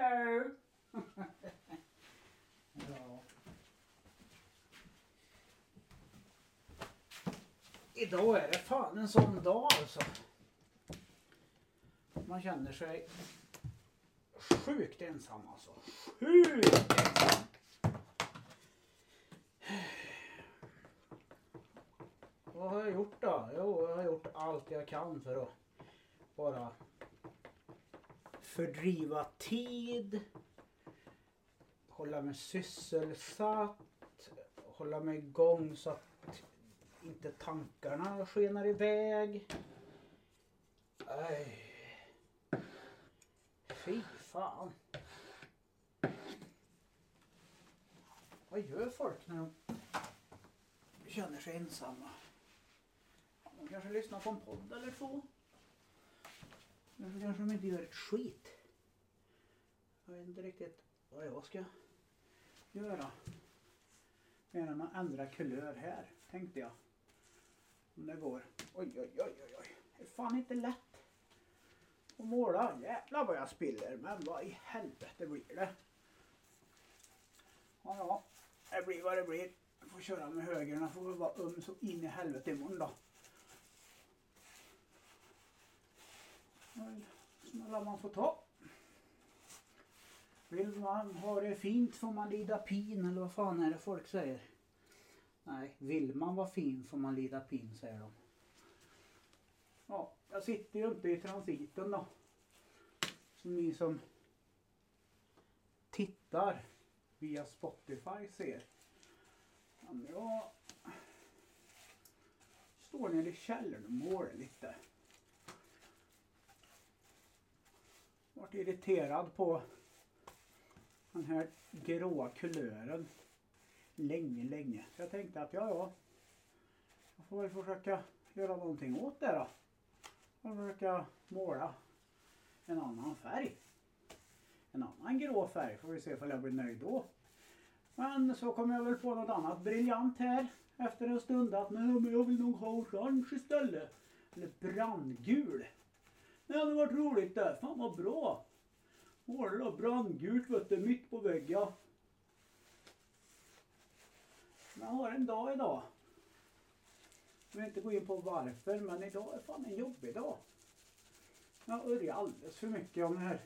Hello! ja. Idag är det fan en sån dag alltså. Man känner sig sjukt ensam alltså. Sjukt ensam. Vad har jag gjort då? Jo, jag har gjort allt jag kan för att bara fördriva tid, hålla mig sysselsatt, hålla mig igång så att inte tankarna skenar iväg. Aj. Fy fan. Vad gör folk när de känner sig ensamma? De kanske lyssnar på en podd eller två. Men så kanske de inte gör ett skit. Jag vet inte riktigt vad jag ska göra. Mer än att ändra kulör här, tänkte jag. Om det går. Oj, oj, oj, oj, oj. Det är fan inte lätt att måla. Jävlar vad jag spiller. Men vad i helvete blir det? Ja, ja. Det blir vad det blir. Jag får köra med högerna. Får väl vara um så in i helvete imorgon då. Smällar man får ta. Vill man ha det fint får man lida pin eller vad fan är det folk säger? Nej, vill man vara fin får man lida pin säger de. Ja, jag sitter ju inte i transiten då. Som ni som tittar via Spotify ser. Men jag står nere i källaren och mår lite. Varit irriterad på den här gråa kulören länge, länge. Så jag tänkte att ja, ja, jag får väl försöka göra någonting åt det då. Och försöka måla en annan färg. En annan grå färg får vi se om jag blir nöjd då. Men så kom jag väl på något annat briljant här efter en stund att nej men jag vill nog ha orange istället. Eller brandgul. Det hade varit roligt det. Fan vad bra. Måla då brandgult vet du, mitt på väggen. Men jag har en dag idag. Jag vill inte gå in på varför men idag är fan en jobbig dag. Jag har alldeles för mycket om den här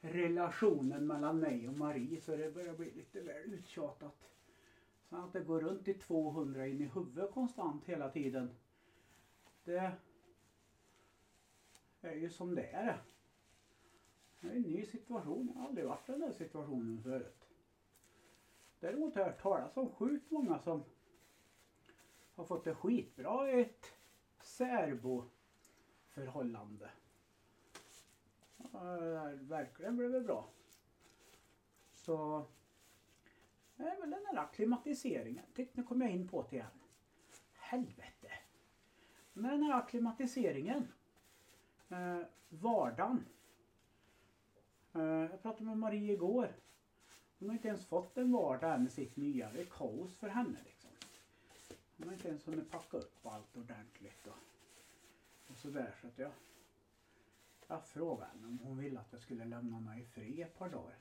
relationen mellan mig och Marie så det börjar bli lite väl uttjatat. Så att det går runt i 200 in i huvudet konstant hela tiden. Det är ju som det är. Det är en ny situation. Jag har aldrig varit i den här situationen förut. Däremot har jag hört talas om sjukt många som har fått det skitbra i ett särboförhållande. Det verkligen blivit bra. Så det är väl den här akklimatiseringen. Titta, nu kommer jag in på det igen. Helvete. Men den här akklimatiseringen eh, vardagen. Eh, jag pratade med Marie igår. Hon har inte ens fått en vardag med sitt nya. Det är kaos för henne liksom. Hon har inte ens hunnit packa upp allt ordentligt och, och sådär. Så att jag, jag frågade henne om hon ville att jag skulle lämna mig i fred ett par dagar.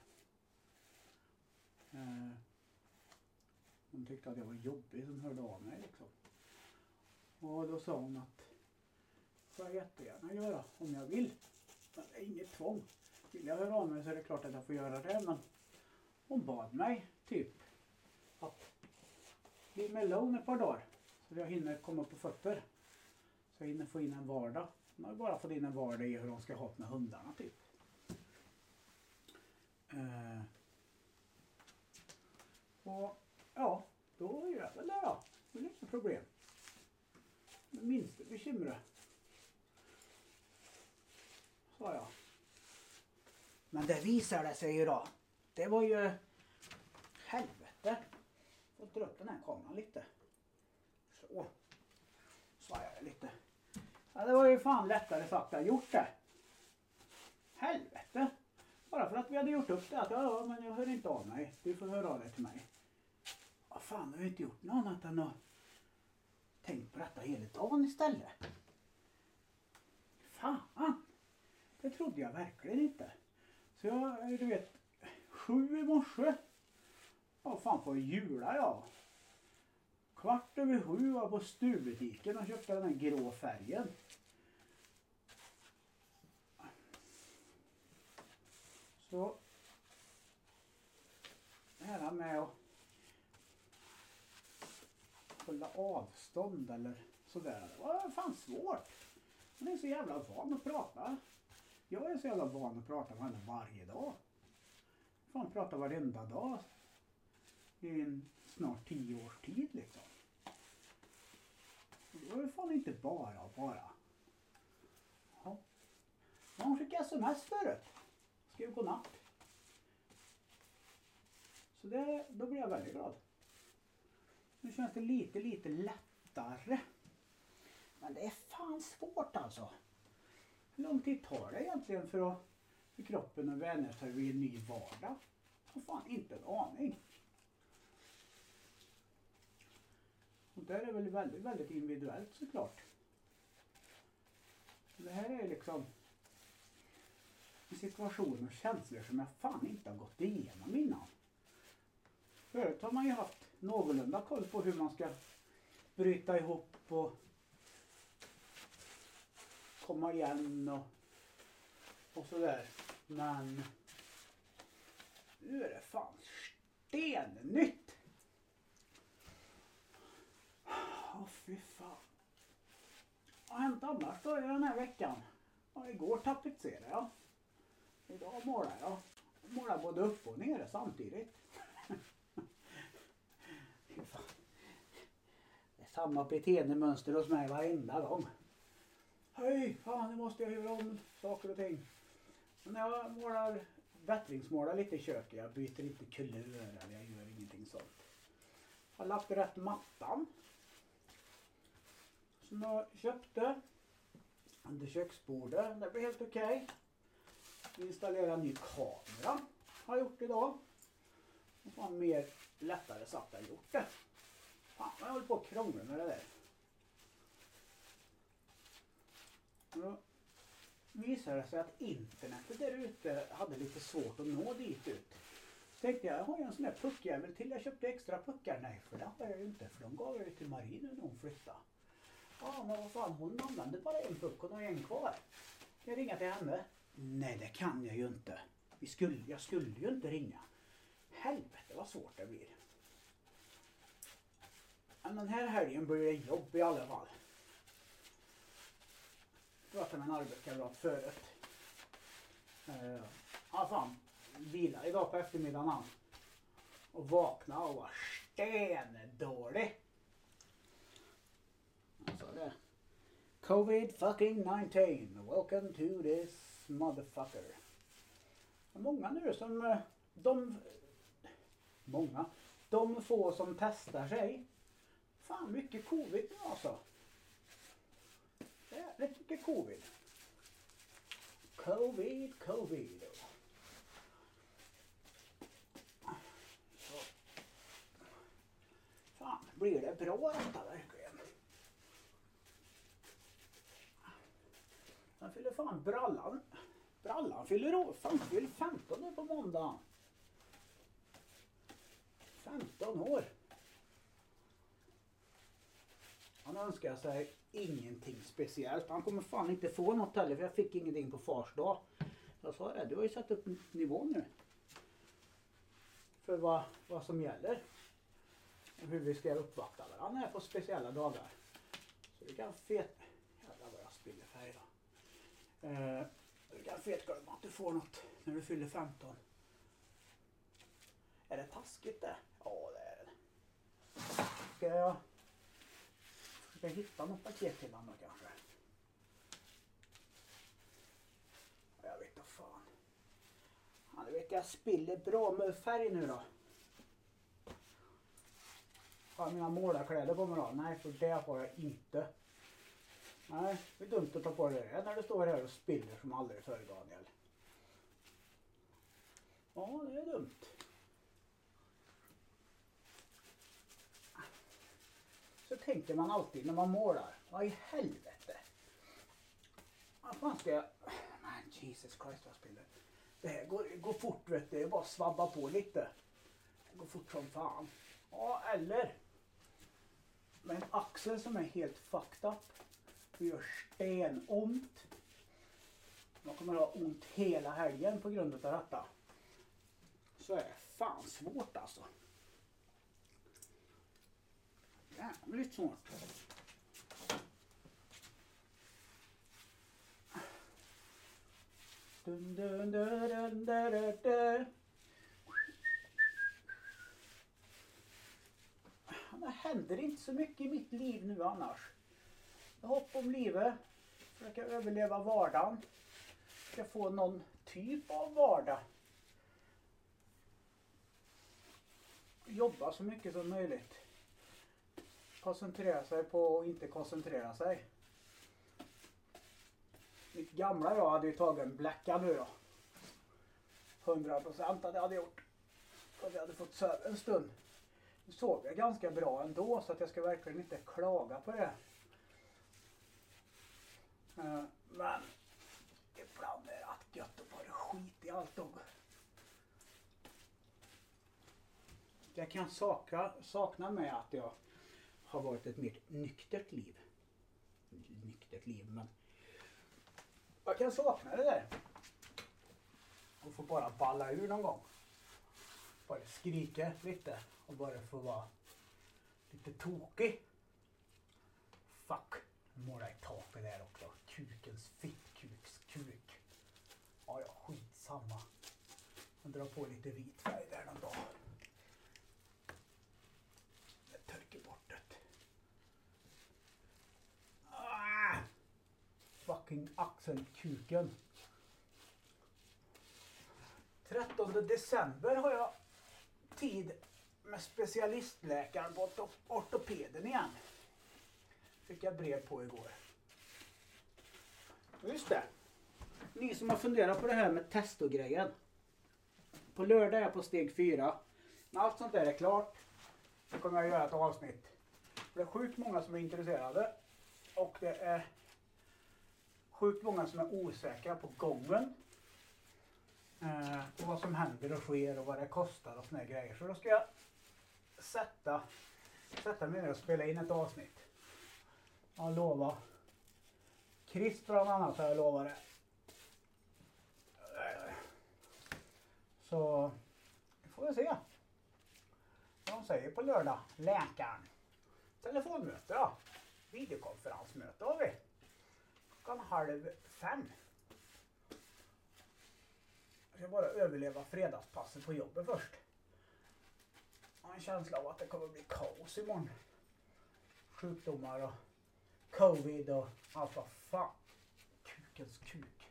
Eh, hon tyckte att jag var jobbig som hörde av mig liksom. Och då sa hon att får jag jättegärna göra om jag vill. Men det är inget tvång. Vill jag höra av mig så är det klart att jag får göra det. Men hon bad mig typ att bli mig lugn ett par dagar. Så jag hinner komma på fötter. Så jag hinner få in en vardag. Hon har bara fått in en vardag i hur hon ska ha det med hundarna typ. Eh. Och ja, då gör jag väl det då. Det är inga problem. Det minsta bekymret sa jag. Men det visade sig ju då. Det var ju helvete. Får dra upp den här kameran lite. Så. Svajar jag lite. Ja, det var ju fan lättare sagt än gjort det. Helvete. Bara för att vi hade gjort upp det. Att, ja, men jag hör inte av mig. Du får höra av dig till mig. Vad fan, jag har inte gjort något annat än att tänkt på detta hela dagen istället. Fan. Det trodde jag verkligen inte. Så jag, du vet, sju i morse. Vad fan på jula jag. Kvart över sju var jag på stuvbutiken och köpte den här grå färgen. Så det här med att hålla avstånd eller sådär. Det var fan svårt. Man är så jävla van att prata. Jag är så jävla van att prata med henne varje dag. Fan pratar varenda dag i en snart tio års tid liksom. Det var ju fan inte bara och bara. Ja. Hon skickade sms förut. Skrev godnatt. Så det, då blev jag väldigt glad. Nu känns det lite, lite lättare. Men det är fan svårt alltså. Hur lång tid tar det egentligen för, att, för kroppen att vänja sig vid en ny vardag? Jag har fan inte en aning. Och där är väl väldigt, väldigt individuellt såklart. Det här är liksom en situation och känslor som jag fan inte har gått igenom innan. Förut har man ju haft någorlunda koll på hur man ska bryta ihop och komma igen och, och sådär. Men nu är det fan stennytt. Åh fy fan. Vad har hänt annars då i den här veckan? Ja, igår tapetserade jag. Idag målar jag. jag målar både upp och nere samtidigt. Det är samma beteendemönster hos mig varenda gång. Hej, fan nu måste jag göra om saker och ting. Men när jag målar, bättringsmålar lite i köket, jag byter inte kulör eller jag gör ingenting sånt. Jag har lagt rätt mattan. Som jag köpte under köksbordet. Det blir helt okej. Okay. Installera en ny kamera har jag gjort idag. Och fan mer lättare sagt än gjort det. Fan jag håller på att krångla med det där. Då visade det sig att internetet där ute hade lite svårt att nå dit ut. Så tänkte jag, jag har ju en sån där puckjävel till. Jag köpte extra puckar. Nej, för det har jag ju inte. För de gav jag ju till Marie när hon flyttade. Ja, men vad fan, hon använde bara en puck. Hon har en kvar. Kan jag ringa till henne? Nej, det kan jag ju inte. Vi skulle, jag skulle ju inte ringa. Helvete vad svårt det blir. Men den här helgen blir det jobb i alla fall pratade med en arbetskamrat förut. Uh, alltså han vilade idag på eftermiddagen han. Och vaknade och var stendålig. Alltså det. Covid fucking 19. Welcome to this motherfucker. Många nu som eh, de många de få som testar sig. Fan mycket covid nu alltså. Jävligt mycket covid. Covid, covid. Så. Fan, blir det bra detta verkligen? Han fyller fan brallan. Brallan fyller år. Fan, fyller 15 nu på måndag. 15 år. Han önskar sig ingenting speciellt. Han kommer fan inte få något heller för jag fick ingenting på fars dag. Jag sa det, du har ju satt upp nivån nu. För vad, vad som gäller. Och hur vi ska uppvakta varandra här på speciella dagar. Så du kan fet... Jävlar vad jag spiller färg då. Eh, du kan fetglömma att du får något när du fyller 15. Är det taskigt det? Ja det är det. Ska jag Ska hitta något paket till honom kanske? Jag vet inte fan. Ja, du vet jag spiller bra med färg nu då. Har jag mina målarkläder på mig då? Nej, för det har jag inte. Nej, det är dumt att ta på dig det när du står här och spiller som aldrig förr Daniel. Ja, det är dumt. Så tänker man alltid när man målar, vad i helvete? Vad fan ska jag... Nej, Jesus Christ vad jag spiller. Det här går, går fort vet du. Det är bara att svabba på lite. Det går fort som fan. Ja, eller med en axel som är helt fucked up. Det gör stenont. Man kommer ha ont hela helgen på grund av detta. Så är det fan svårt alltså. Jävligt svårt. Dun, dun, dun, dun, dun, dun, dun. Det händer inte så mycket i mitt liv nu annars. Jag hopp om livet. Försöker överleva vardagen. Ska få någon typ av vardag. Jobba så mycket som möjligt. Koncentrera sig på att inte koncentrera sig. Mitt gamla jag hade ju tagit en bläcka nu då. 100 procent hade jag gjort. Och jag hade fått sova en stund. Nu sov jag ganska bra ändå så att jag ska verkligen inte klaga på det. Eh, men ibland är det att gött att bara skit i allt och Jag kan sakna, sakna med att jag har varit ett mer nyktert liv. Nyktert liv men jag kan sakna det där. Och få bara balla ur någon gång. Bara skrika lite och bara få vara lite tokig. Fuck. Måla i taket där också. Kukens fittkuks kuk. Ja, ja, skitsamma. Jag drar på lite vit färg där någon dag. Jag törker bort det. Ah! Fucking axelkuken. 13 december har jag tid med specialistläkaren på ortopeden igen. Fick jag brev på igår. Just det. Ni som har funderat på det här med testogrejen. På lördag är jag på steg fyra. När allt sånt där är klart så kommer jag göra ett avsnitt. Det är sjukt många som är intresserade. Och det är sjukt många som är osäkra på gången. Eh, och vad som händer och sker och vad det kostar och såna här grejer. Så då ska jag sätta, sätta mig ner och spela in ett avsnitt. Jag lovar. Chris bland annat har jag lovat det. Så vi får vi se. Vad de säger på lördag. Läkaren. Telefonmöte då. Videokonferensmöte har vi. Klockan halv fem. Jag ska bara överleva fredagspasset på jobbet först. Jag har en känsla av att det kommer bli kaos imorgon. Sjukdomar och covid och allt vad fan. Kukens kuk.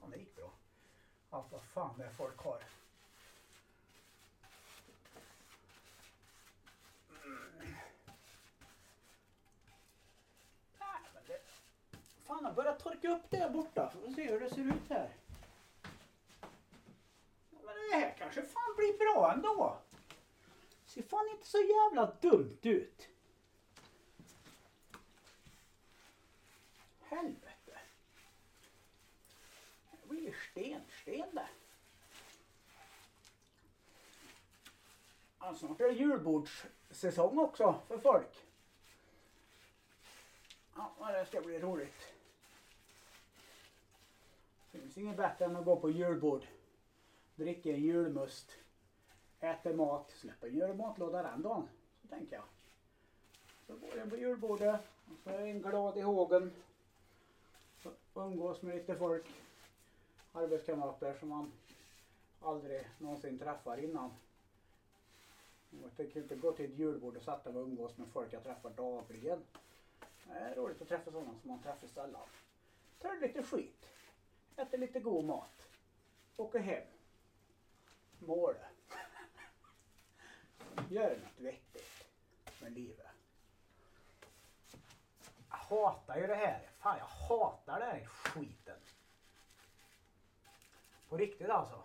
Fan, det gick bra. Allt vad fan det är folk har. Mm. Nej, men det... Fan, har börjat torka upp det borta. Får vi se hur det ser ut här. Men det här kanske fan blir bra ändå. Ser fan inte så jävla dumt ut. Helvete. Det blir ju stensten det. Ja, snart är det julbordssäsong också för folk. Ja, det ska bli roligt. Finns inget bättre än att gå på julbord. Dricka en julmust. Äta mat. Släppa en julmatlåda den dagen. Så tänker jag. Så går jag på julbordet. Och så är jag en glad i hågen. Så umgås med lite folk. Arbetskamrater som man aldrig någonsin träffar innan. Jag tänker inte gå till ett julbord och sätta mig och umgås med folk jag träffar dagligen. Det är roligt att träffa sådana som man träffar sällan. Tar lite skit. Äter lite god mat. Åker hem. Målar. Gör något vettigt med livet. Jag hatar ju det här. Fan jag hatar den här skiten. På riktigt alltså.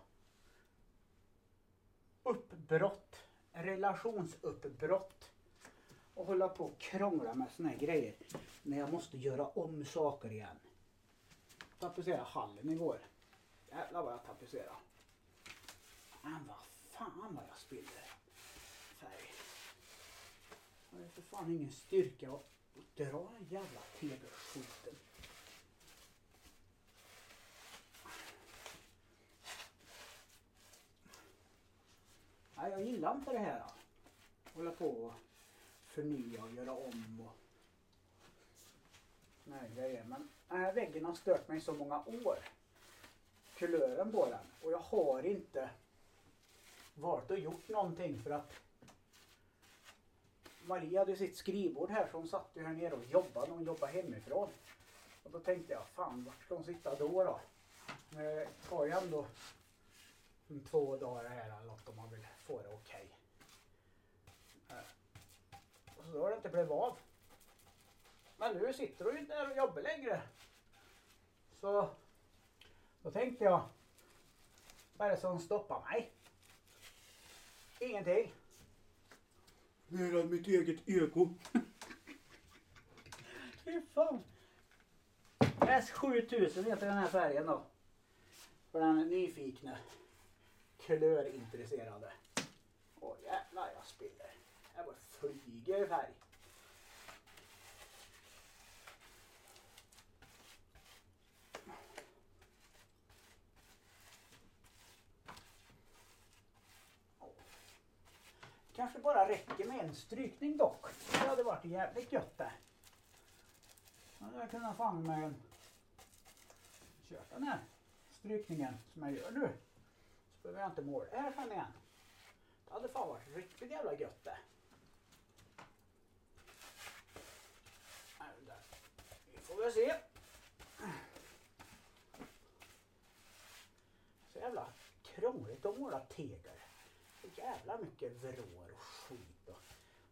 Uppbrott. Relationsuppbrott. Och hålla på och krångla med såna här grejer. När jag måste göra om saker igen. Tapetsera hallen igår. Jävlar vad jag tapetserar. Men vad fan vad jag spiller färg. Jag har för fan ingen styrka att dra den jävla tegelskiten. Nej, jag gillar inte det här. Hålla på och förnya och göra om och Nej, grejer. Men den här väggen har stört mig i så många år. Kulören på den. Och jag har inte valt och gjort någonting för att Maria hade sitt skrivbord här så hon satt ju här nere och jobbade. Hon jobbade hemifrån. Och då tänkte jag, fan vart ska hon sitta då då? Det tar ju ändå en två dagar här eller något om man vill få det okej. Okay. Och så har det inte blivit av. Men nu sitter hon ju inte där och jobbar längre. Så då tänkte jag, vad är det som stoppar mig? Ingenting. Mer än mitt eget ego. Fy fan. S7000 heter den här färgen då. För den nyfikna kulörintresserade. Åh jävlar jag spiller. Jag bara flyger i färg. Kanske bara räcker med en strykning dock. Det hade varit jävligt gött det. Då hade jag kunnat fan med kört den här strykningen som jag gör nu. Så behöver jag inte måla här sen igen. Det hade fan varit riktigt jävla gött det. Vi får väl se. Så jävla krångligt att måla tegel jävla mycket vrår och skit. Och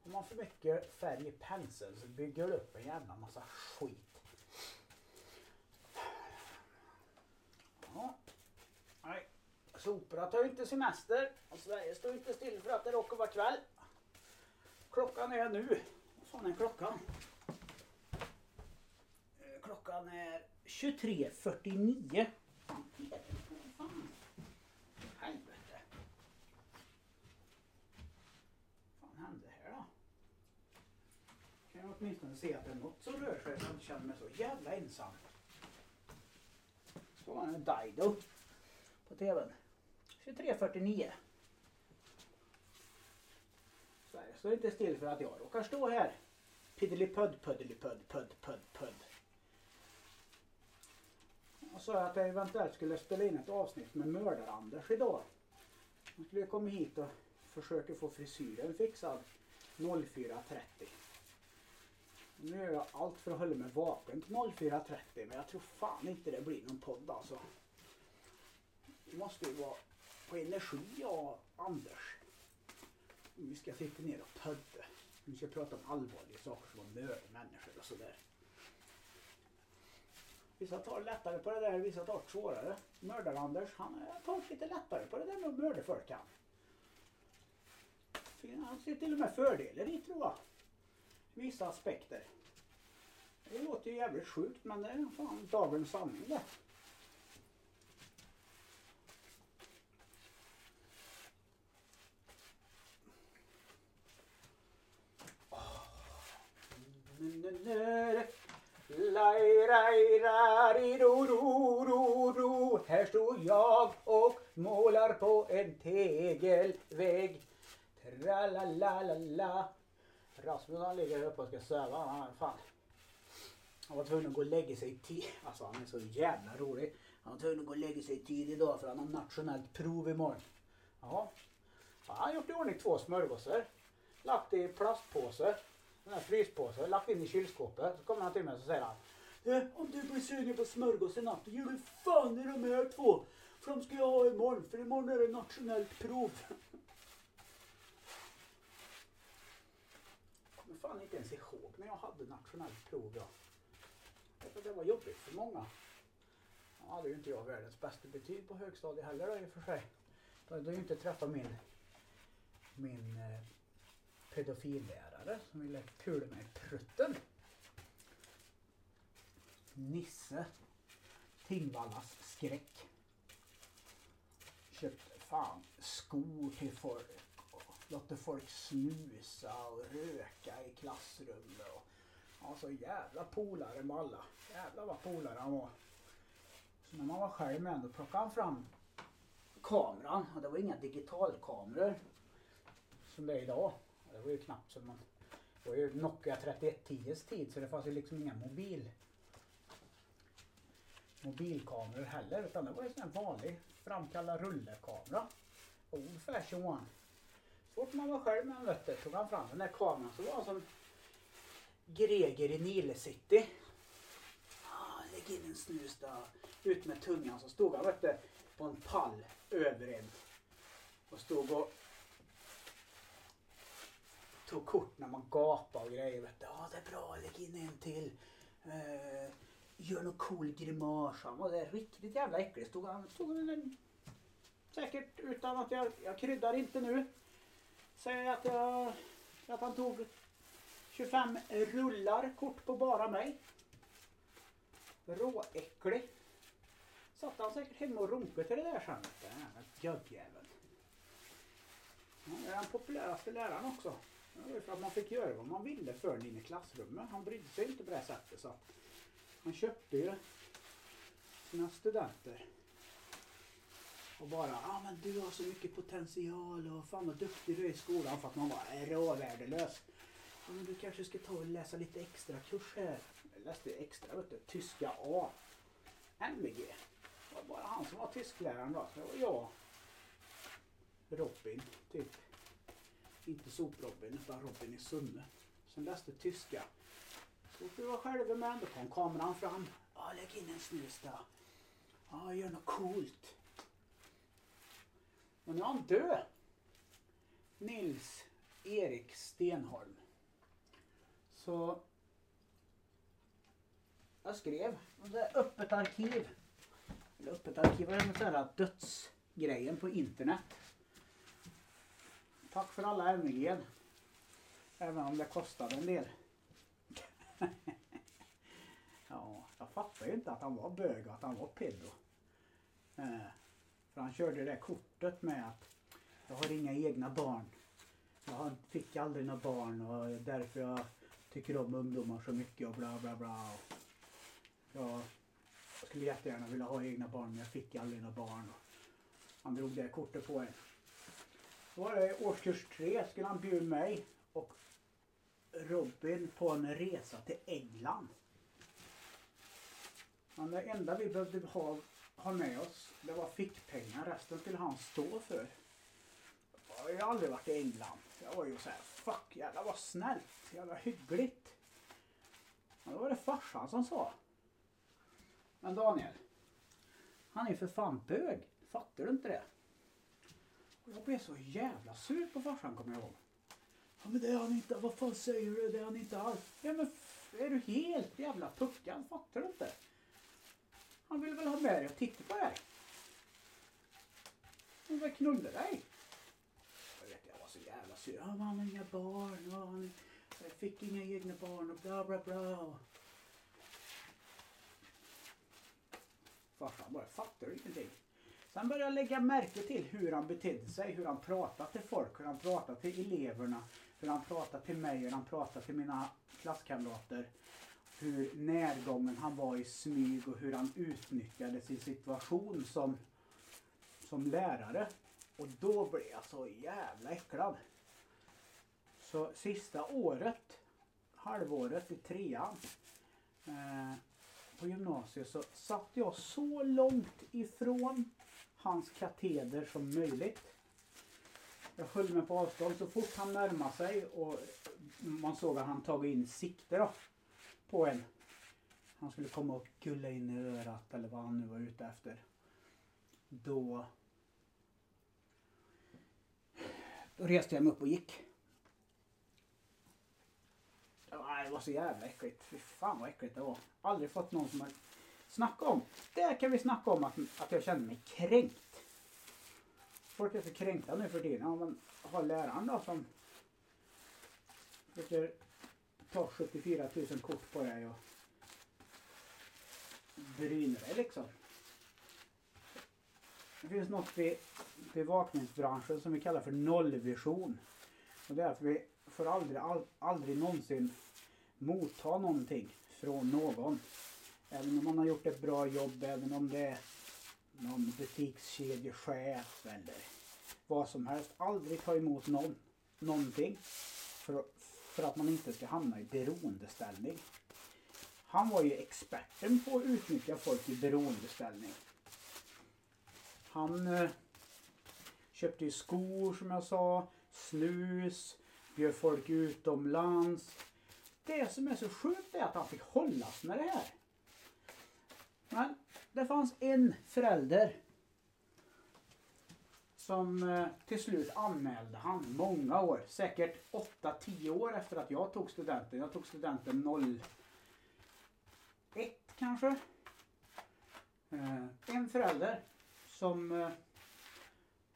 om man för mycket färg i penseln så bygger det upp en jävla massa skit. Ja. Nej. Soporna tar ju inte semester och Sverige står inte still för att det råkar vara kväll. Klockan är nu, vad är klockan? Eh, klockan är 23.49. åtminstone se att det är något som rör sig så jag inte känner mig så jävla ensam. Så var det Dido på tvn. 23.49. Sverige står inte still för att jag råkar stå här. Piddelipudd, puddelipudd, pudd, pudd, pudd. Och sa att jag eventuellt skulle spela in ett avsnitt med Mördar-Anders idag. Han skulle komma hit och försöka få frisyren fixad 04.30. Nu gör jag allt för att hålla mig vaken till 04.30 men jag tror fan inte det blir någon podd alltså. Vi måste ju vara på energi jag och Anders. Vi ska sitta ner och podda. Vi ska prata om allvarliga saker som att mörda människor och sådär. Vissa tar lättare på det där, vissa tar svårare. Mördar-Anders, han tar lite lättare på det där med att mörda folk han. Han ser till och med fördelar i tror jag. Vissa aspekter. Det låter ju jävligt sjukt men det är fan dagens sanning det. Här står jag och målar på en tegelvägg. Tralalalala. Rasmus han ligger här uppe och ska söva. Han, fan. Han var tvungen att gå och lägga sig tid. Alltså han är så jävla rolig. Han var tvungen att gå och lägga sig tid idag för han har nationellt prov imorgon. Jaha. han har gjort i ordning två smörgåsar. Lagt i plastpåse. Den här fryspåse. Lagt in i kylskåpet. Så kommer han till mig och säger han. Eh, om du blir sugen på smörgås i natt, då ger du fan i de här två. För de ska jag ha imorgon. För imorgon är det nationellt prov. kommer fan inte ens ihåg när jag hade nationellt prov. Ja det var jobbigt för många. Ja, hade ju inte jag världens bästa betyg på högstadiet heller då, i och för sig. Då hade jag inte träffat min, min eh, pedofillärare som ville pula mig i prutten. Nisse. Tingvallas skräck. köpte fan skor till folk låter folk snusa och röka i klassrummet. Och, ja, så jävla polare med alla. Jävlar vad polare han var. Så när man var själv med då plockade han fram kameran och det var inga digitalkameror som det är idag. Det var ju knappt som man... Det var ju Nokia 3110s tid så det fanns ju liksom inga mobil mobilkameror heller utan det var ju en sån här vanlig framkalla rullekamera. Old fashion one. Så fort man var själv med vet du, tog han fram den där kameran så var han som Greger i Nile City. Ah, lägg in en snus då. Ut med tungan så stod han vet du, på en pall över en. Och stod och tog kort när man gapade och grejer. Vet du. Ja, det är bra, lägg in en till. Eh, gör någon cool grimas. Han var där riktigt jävla äcklig. Stod han, stod han säkert utan att jag, jag kryddar inte nu. Säger att, jag, att han tog 25 rullar kort på bara mig. Råäcklig. Satt han säkert hemma och runkade till det där sen. Den jävla gubbjäveln. Han är den populäraste läraren också. Det var för att man fick göra vad man ville för inne i klassrummet. Han brydde sig inte på det sättet. Så han köpte ju sina studenter. Och bara, ja ah, men du har så mycket potential och fan vad duktig du är i skolan för att man var råvärdelös. Ja, men du kanske ska ta och läsa lite extra kurs här. Jag läste extra, vet du, tyska A. MVG. Det var bara han som var tyskläraren då. Det var jag. Robin, typ. Inte Sop-Robin utan Robin i Sunne. Som läste tyska. Så fort du var själv med då kom kameran fram. Ja, lägg in en snus då. Ja, gör något coolt. Och nu är han död. Nils Erik Stenholm. Så jag skrev. Det är öppet arkiv. Eller öppet arkiv är det här dödsgrejen på internet. Tack för alla ämnen. Även om det kostade en del. ja, jag fattar ju inte att han var bög och att han var pedo. Eh, för han körde det kortet med att jag har inga egna barn. Jag fick aldrig några barn och därför jag tycker om ungdomar så mycket och bla bla bla. Jag skulle jättegärna vilja ha egna barn men jag fick aldrig några barn. Han drog det kortet på en. Då var det årskurs tre skulle han bjuda mig och Robin på en resa till England. Men det enda vi behövde ha, ha med oss det var fickpengar. Resten skulle han stå för. Jag har aldrig varit i England. Jag var ju så här, fuck jävlar vad snällt, jävla hyggligt. Men då var det farsan som sa. Men Daniel, han är för fan bög. Fattar du inte det? Och jag blev så jävla sur på farsan kommer jag ihåg. Ja men det är han inte, vad fan säger du? Det är han inte alls. Ja men är du helt jävla puckad? Fattar du inte? Han vill väl ha med dig och titta på dig. Han vill knulla dig. Jag vet jag var så jävla sur. Han har inga barn och han jag fick inga egna barn och bla bla bla. Farsan bara, fattar du ingenting? Sen började jag lägga märke till hur han betedde sig, hur han pratade till folk, hur han pratade till eleverna, hur han pratade till mig, hur han pratade till mina klasskamrater. Hur närgången han var i smyg och hur han utnyttjade sin situation som, som lärare. Och då blev jag så jävla äcklad. Så sista året, halvåret i trean eh, på gymnasiet så satt jag så långt ifrån hans kateder som möjligt. Jag höll mig på avstånd så fort han närmade sig och man såg att han tagit in sikte då, på en. Han skulle komma och gulla in i örat eller vad han nu var ute efter. Då, då reste jag mig upp och gick. Det var så jävla äckligt. Fy fan vad äckligt det var. Aldrig fått någon som har snackat om. Där kan vi snacka om att, att jag kände mig kränkt. Folk är så kränkta nu för tiden. Ja, men har läraren då som försöker ta 74 000 kort på dig och bryner dig liksom. Det finns något i bevakningsbranschen som vi kallar för nollvision. Och det är att vi får aldrig, all, aldrig någonsin motta någonting från någon. Även om man har gjort ett bra jobb, även om det är någon butikskedjechef eller vad som helst. Aldrig ta emot någon, någonting för, för att man inte ska hamna i beroendeställning. Han var ju experten på att utnyttja folk i beroendeställning. Han eh, köpte ju skor som jag sa, snus, bjöd folk utomlands. Det som är så sjukt är att han fick hållas med det här. Men det fanns en förälder som eh, till slut anmälde han många år, säkert 8-10 år efter att jag tog studenten. Jag tog studenten 01 kanske. Eh, en förälder som, eh,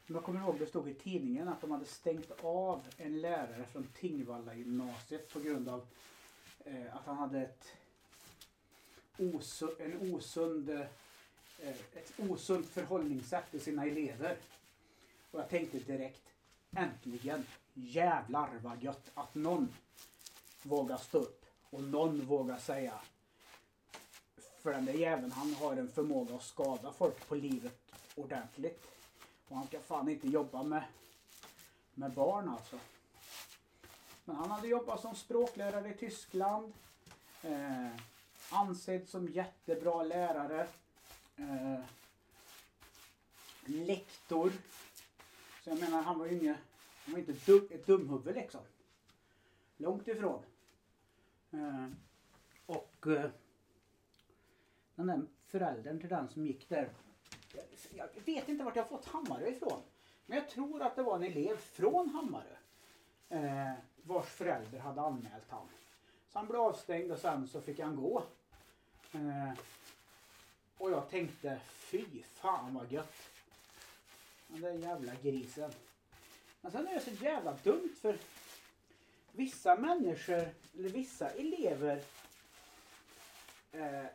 om jag kommer ihåg det stod i tidningen att de hade stängt av en lärare från Tingvalla gymnasiet på grund av att han hade ett osund, en osund, ett osunt förhållningssätt till sina elever. Och jag tänkte direkt, äntligen, jävlar vad gött att någon vågar stå upp och någon vågar säga. För den där jäveln han har en förmåga att skada folk på livet ordentligt. Och han ska fan inte jobba med, med barn alltså. Men han hade jobbat som språklärare i Tyskland. Eh, ansedd som jättebra lärare. Eh, lektor så jag menar, han var ju inget, han var inte dum, ett dumhuvud liksom. Långt ifrån. Eh, och eh, den där föräldern till den som gick där. Jag, jag vet inte vart jag fått Hammarö ifrån. Men jag tror att det var en elev från Hammarö. Eh, vars förälder hade anmält han. Så han blev avstängd och sen så fick han gå. Eh, och jag tänkte, fy fan vad gött. Den där jävla grisen. Men sen är det så jävla dumt för vissa människor, eller vissa elever eh,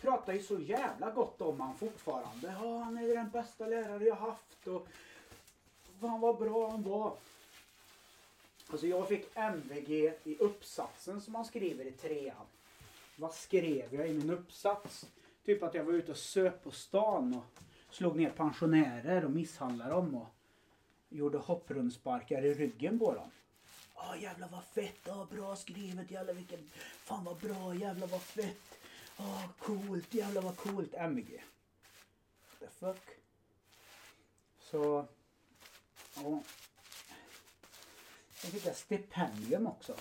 pratar ju så jävla gott om han fortfarande. Ja, han är den bästa lärare jag haft och fan vad bra han var. Alltså jag fick MVG i uppsatsen som man skriver i trean. Vad skrev jag i min uppsats? Typ att jag var ute och söp på stan och slog ner pensionärer och misshandlade dem och gjorde hopprundsparkar i ryggen på dem. Ja jävlar vad fett, ja, bra skrivet, jävlar vilken, fan vad bra, jävlar vad fett. Ja coolt, jävlar vad coolt, MG. The fuck. Så, ja. Sen fick jag stipendium också.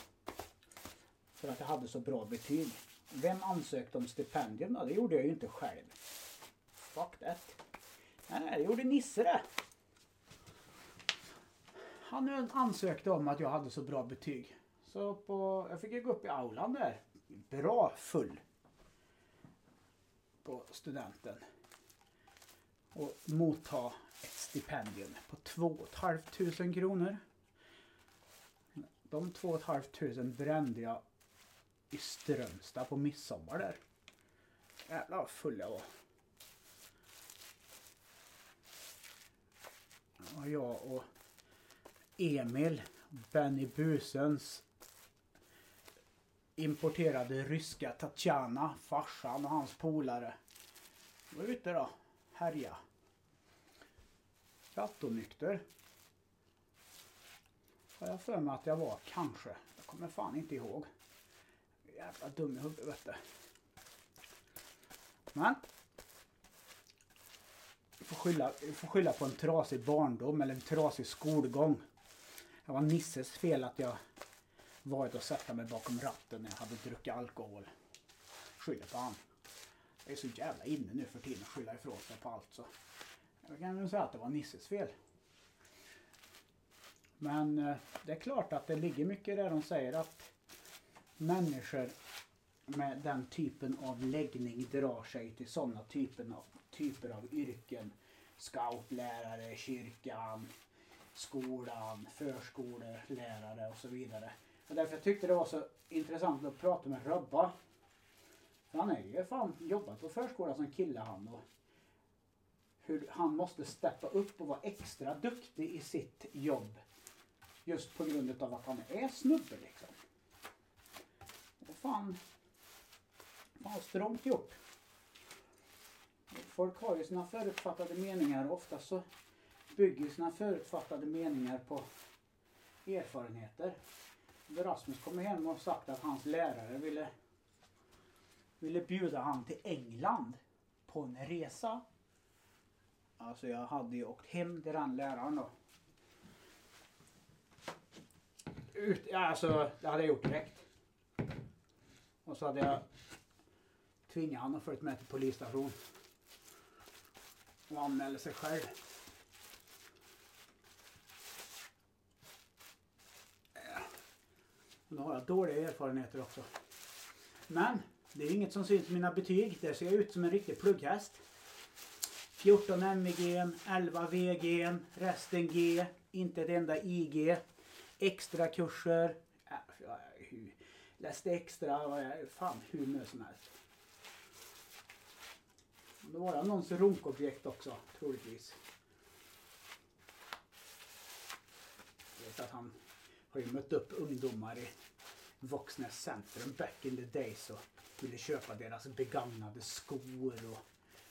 För att jag hade så bra betyg. Vem ansökte om stipendium då? Det gjorde jag ju inte själv. Fuck that. Nej, det gjorde Nisse det. Han ansökte om att jag hade så bra betyg. Så på, jag fick ju gå upp i aulan där. Bra full. På studenten. Och motta ett stipendium på 2 500 kronor. De 2 500 brände jag i Strömstad på midsommar där. Jävlar vad full jag var. Var jag och Emil, Benny Busens importerade ryska Tatjana, farsan och hans polare. Var ute då, härja. Rattonykter. Har jag för mig att jag var kanske. Jag kommer fan inte ihåg. Jävla dum i huvudet vet du. Men får skylla, får skylla på en trasig barndom eller en trasig skolgång. Det var Nisses fel att jag varit och sätta mig bakom ratten när jag hade druckit alkohol. Skyller på han. Jag är så jävla inne nu för tiden att skylla ifrån sig på allt så. Jag kan väl säga att det var Nisses fel. Men eh, det är klart att det ligger mycket i det de säger att människor med den typen av läggning drar sig till sådana typen av typer av yrken. Scoutlärare, kyrkan, skolan, förskolelärare och så vidare. Och därför tyckte det var så intressant att prata med Röbba. För han har ju fan jobbat på förskola som kille han. Och hur han måste steppa upp och vara extra duktig i sitt jobb. Just på grund av att han är snubbe liksom. Det är fan, fan strångt gjort. Folk har ju sina förutfattade meningar och ofta så bygger sina förutfattade meningar på erfarenheter. Rasmus kommer hem och sagt att hans lärare ville, ville bjuda han till England på en resa. Alltså jag hade ju åkt hem till den läraren då. Ut, ja, alltså det hade jag gjort direkt. Och så hade jag tvingat honom att följa med till polisstationen. Och anmäler sig själv. Eh, nu har jag dåliga erfarenheter också. Men det är inget som syns i mina betyg. Där ser jag ut som en riktig plugghäst. 14 MIG, 11 VG, resten G, inte ett enda IG. Äh, extra kurser. Läste extra, fan hur mycket som helst. Det var någons runkobjekt också, troligtvis. Jag vet att han har ju mött upp ungdomar i Våxnäs centrum back in the days och ville köpa deras begagnade skor och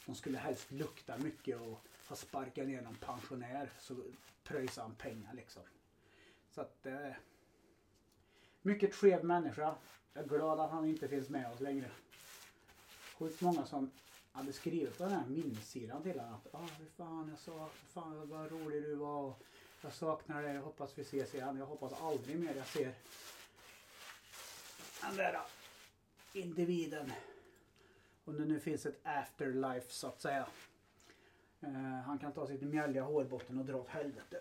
de skulle helst lukta mycket och ha sparkat ner någon pensionär så pröjsade han pengar liksom. Så att eh, mycket skev människa. Jag är glad att han inte finns med oss längre. Sjukt många som hade skrivit på den här minnessidan till honom att ah, hur fan jag sa, fan vad rolig du var jag saknar dig, jag hoppas vi ses igen. Jag hoppas aldrig mer jag ser den där individen. Om det nu finns ett afterlife så att säga. Eh, han kan ta sitt mjälliga hårbotten och dra åt helvete.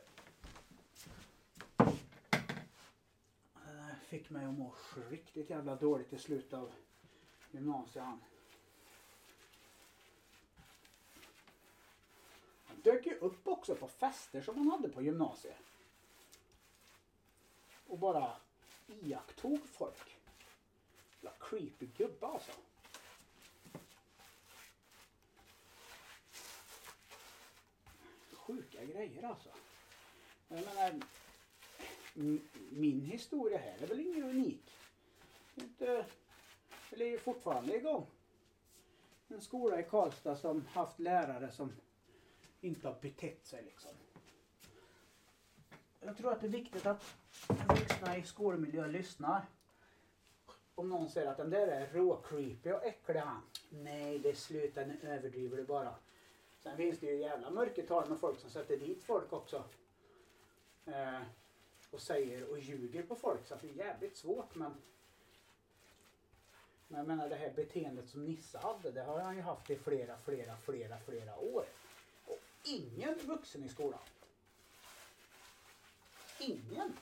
Uh, fick mig att må riktigt jävla dåligt i slutet av gymnasiet. Han. han dök ju upp också på fester som hon hade på gymnasiet. Och bara iakttog folk. Jävla creepy gubbe alltså. Sjuka grejer alltså. Jag menar, min historia här är väl ingen unik. Inte, eller är fortfarande igång. En skola i Karlstad som haft lärare som inte har betett sig liksom. Jag tror att det är viktigt att vuxna i skolmiljö lyssnar om någon säger att den där är råcreepy och äcklig han. Nej, det slutar, nu överdriver du bara. Sen finns det ju jävla mörkertal med folk som sätter dit folk också. Eh, och säger och ljuger på folk så att det är jävligt svårt men men jag menar det här beteendet som Nissa hade, det har han ju haft i flera, flera, flera, flera år. Ingen vuxen i skolan. Ingen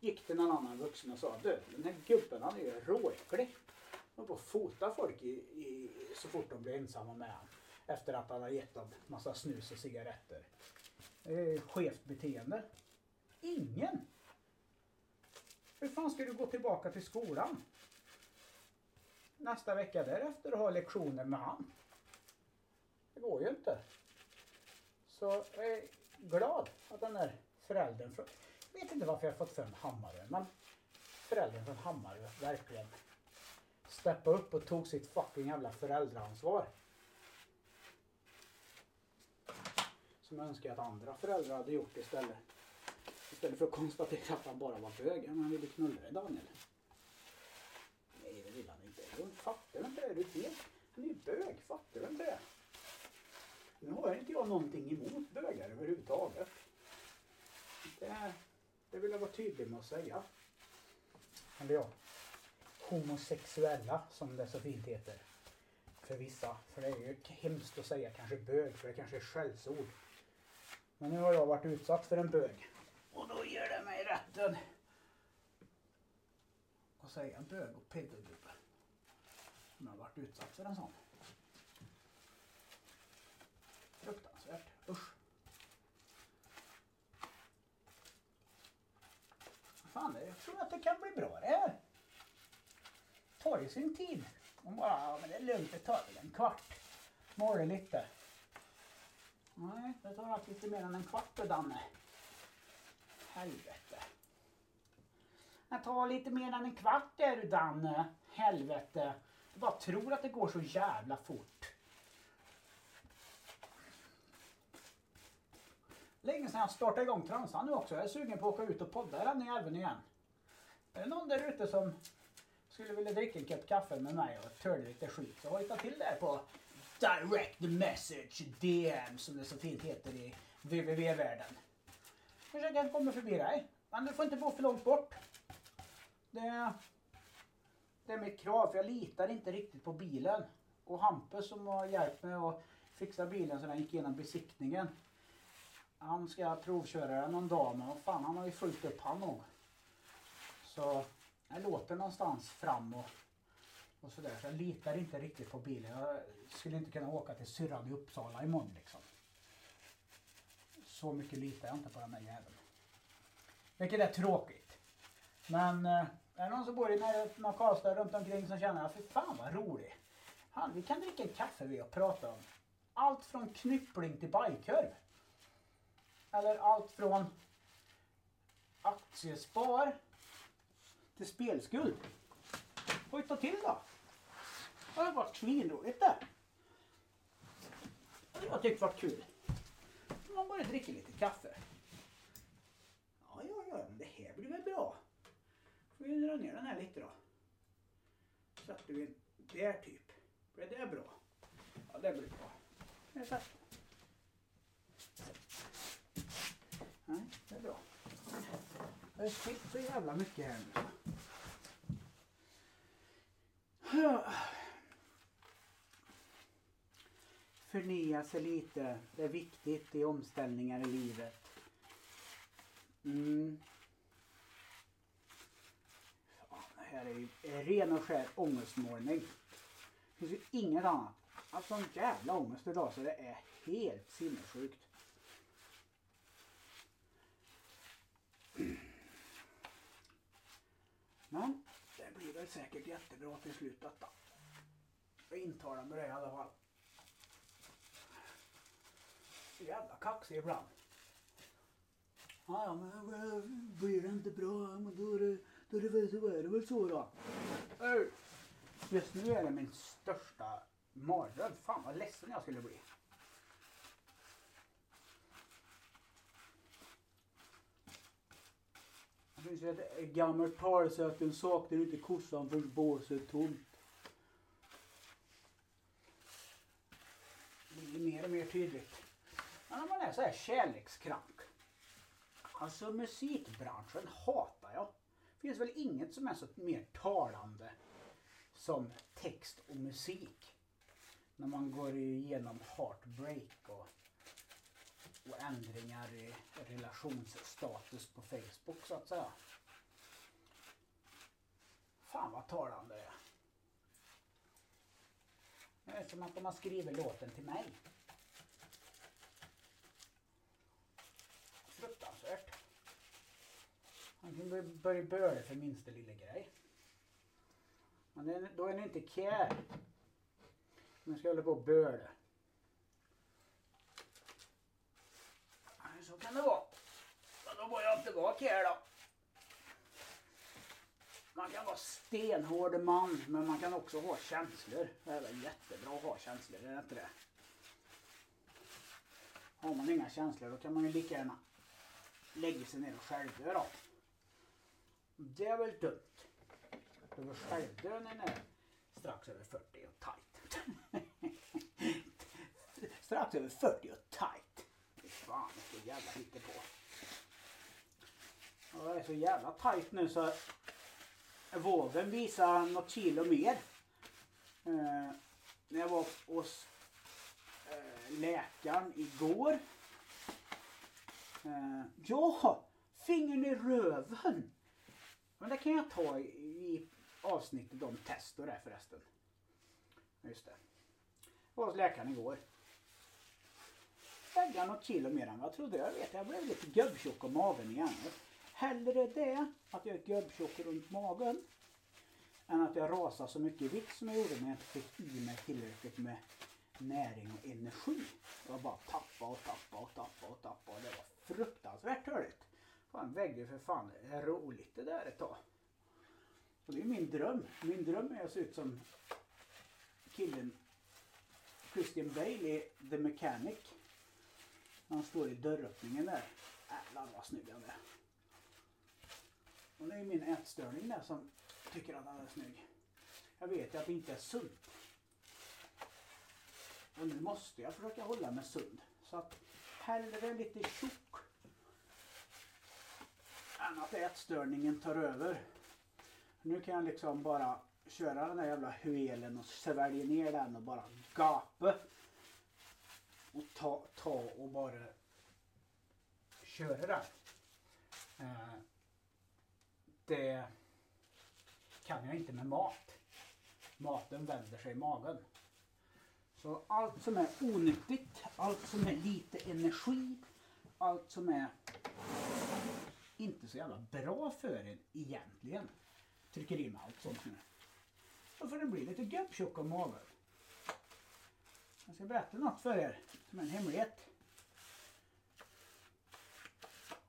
gick till någon annan vuxen och sa du, den här gubben han är ju råäcklig. Han på att fota folk i, i, så fort de blir ensamma med honom. Efter att han har gett dem massa snus och cigaretter. Det är skevt beteende. Ingen! Hur fan ska du gå tillbaka till skolan? Nästa vecka därefter och ha lektioner med han. Det går ju inte. Så jag är glad att den där föräldern från, jag vet inte varför jag fått fram Hammarö, men föräldern från Hammarö verkligen steppade upp och tog sitt fucking jävla föräldraansvar. Som jag önskar att andra föräldrar hade gjort istället. Istället för att konstatera att han bara var bög. Han ville knulla dig Daniel. Nej det vill han inte. fattar Du inte det? Du. Han är ju bög. Fattar du inte det? Nu har inte jag någonting emot bögar överhuvudtaget. Det det vill jag vara tydlig med att säga. Eller ja, homosexuella som det så fint heter. För vissa. För det är ju hemskt att säga kanske bög för det kanske är skällsord. Men nu har jag varit utsatt för en bög. Och då ger det mig rätten att säga bög och pedogubbe. Om jag har varit utsatt för en sån. Fruktansvärt. Usch. fan, jag tror att det kan bli bra det här. Tar ju sin tid. Hon bara, ja, men det är lugnt, det tar väl en kvart. Måla lite. Nej, det tar alltid lite mer än en kvart det Danne. Helvete. Det tar lite mer än en kvart där du Danne. Helvete. Du bara tror att det går så jävla fort. Länge sedan jag startade igång transan nu också. Jag är sugen på att åka ut och podda i den i älven igen. Är det någon där ute som skulle vilja dricka en kopp kaffe med mig och törda lite skit så hojta till där på Direct message DM som det så fint heter i www-världen. Försök komma förbi dig. Men du får inte bo för långt bort. Det, det är mitt krav för jag litar inte riktigt på bilen. Och Hampus som har hjälpt mig att fixa bilen så den gick igenom besiktningen. Han ska provköra den någon dag men vad fan han har ju fullt upp han nog. Så jag låter någonstans fram och, och sådär. Så jag litar inte riktigt på bilen. Jag skulle inte kunna åka till syrran i Uppsala imorgon liksom. Så mycket litar jag inte på den där jäveln. Vilket är tråkigt. Men eh, är det någon som bor i närheten av Karlstad runt omkring som känner att fy fan vad rolig. Han, vi kan dricka en kaffe vi och prata om allt från knyppling till bajkorv. Eller allt från aktiespar till spelskuld. Hojta till då. Det har varit svinroligt det. Det har jag tyckt varit kul. Man bara dricker lite kaffe. Ja, ja, ja, men det här blir väl bra. Får vi dra ner den här lite då. Sätter vi där typ. Blir det bra? Ja, det blir bra. Jag sätter. Nej, det är bra. Det har spillt så jävla mycket här nu. Förnya sig lite. Det är viktigt i omställningar i livet. Mm. Fan, det här är ju ren och skär ångestmålning. Det finns ju inget annat. Alltså en jävla ångest idag så det är helt sinnessjukt. Men väl säkert jättebra till slut detta. Jag intalar mig det i alla fall. Så jävla kaxig ibland. Ja, ja, men blir det inte bra, men då är det, då är det, väl, så är det väl så då. Just nu är det min största mardröm. Fan vad ledsen jag skulle bli. Finns ju ett gammalt talesätt, en saknar inte kossan för båset är tomt. Det blir mer och mer tydligt. Men om man är så här kärlekskrank. Alltså musikbranschen hatar jag. Det finns väl inget som är så mer talande som text och musik. När man går igenom heartbreak och, och ändringar i relationsstatus på Facebook så att säga. Fan vad talande det är. Det är som att de har skrivit låten till mig. Fruktansvärt. Han kan börja- böla för minsta lilla grej. Men då är ni inte care. Nu ska jag hålla på och böla. Nej, så kan det vara. Men då får jag inte vara då. Man kan vara stenhård man, men man kan också ha känslor. Det är väl jättebra att ha känslor, är det inte det? Har man inga känslor då kan man ju lika gärna lägga sig ner och självdö då. Det är väl dumt. För självdö när man är strax över 40 och tight. strax över 40 och tight jävla fan på. jävla hittepå. Och det är så jävla tight nu så vågen visar något kilo mer. Eh, när jag var hos eh, läkaren igår. Eh, ja, fingern i röven. Men det kan jag ta i, i avsnittet om test och det förresten. Just det. Jag var hos läkaren igår. Vägde något kilo mer än vad jag trodde. Jag vet, jag blev lite gubbtjock om magen igen. Hellre det, att jag är gubbtjock runt magen, än att jag rasar så mycket i vikt som jag gjorde när jag inte fick i mig tillräckligt med näring och energi. Det var bara tappa och tappa och tappa och tappa och det var fruktansvärt törligt. Fan vägde för fan roligt det där ett tag. Och det är min dröm. Min dröm är att se ut som killen Christian Bale i The Mechanic. Han står i dörröppningen där. Jävlar vad snygg han är. Och det är min ätstörning där som tycker att han är snygg. Jag vet ju att det inte är sunt. Och nu måste jag försöka hålla mig sund. Så att hellre lite tjock än att ätstörningen tar över. Nu kan jag liksom bara köra den där jävla huelen och svälja ner den och bara gapa. Och ta, ta och bara köra det. Eh, det kan jag inte med mat. Maten vänder sig i magen. Så allt som är onyttigt, allt som är lite energi, allt som är inte så jävla bra för en egentligen. Trycker i allt sånt nu. Då får det bli lite gubbtjock om magen. Jag ska berätta något för er som är en hemlighet.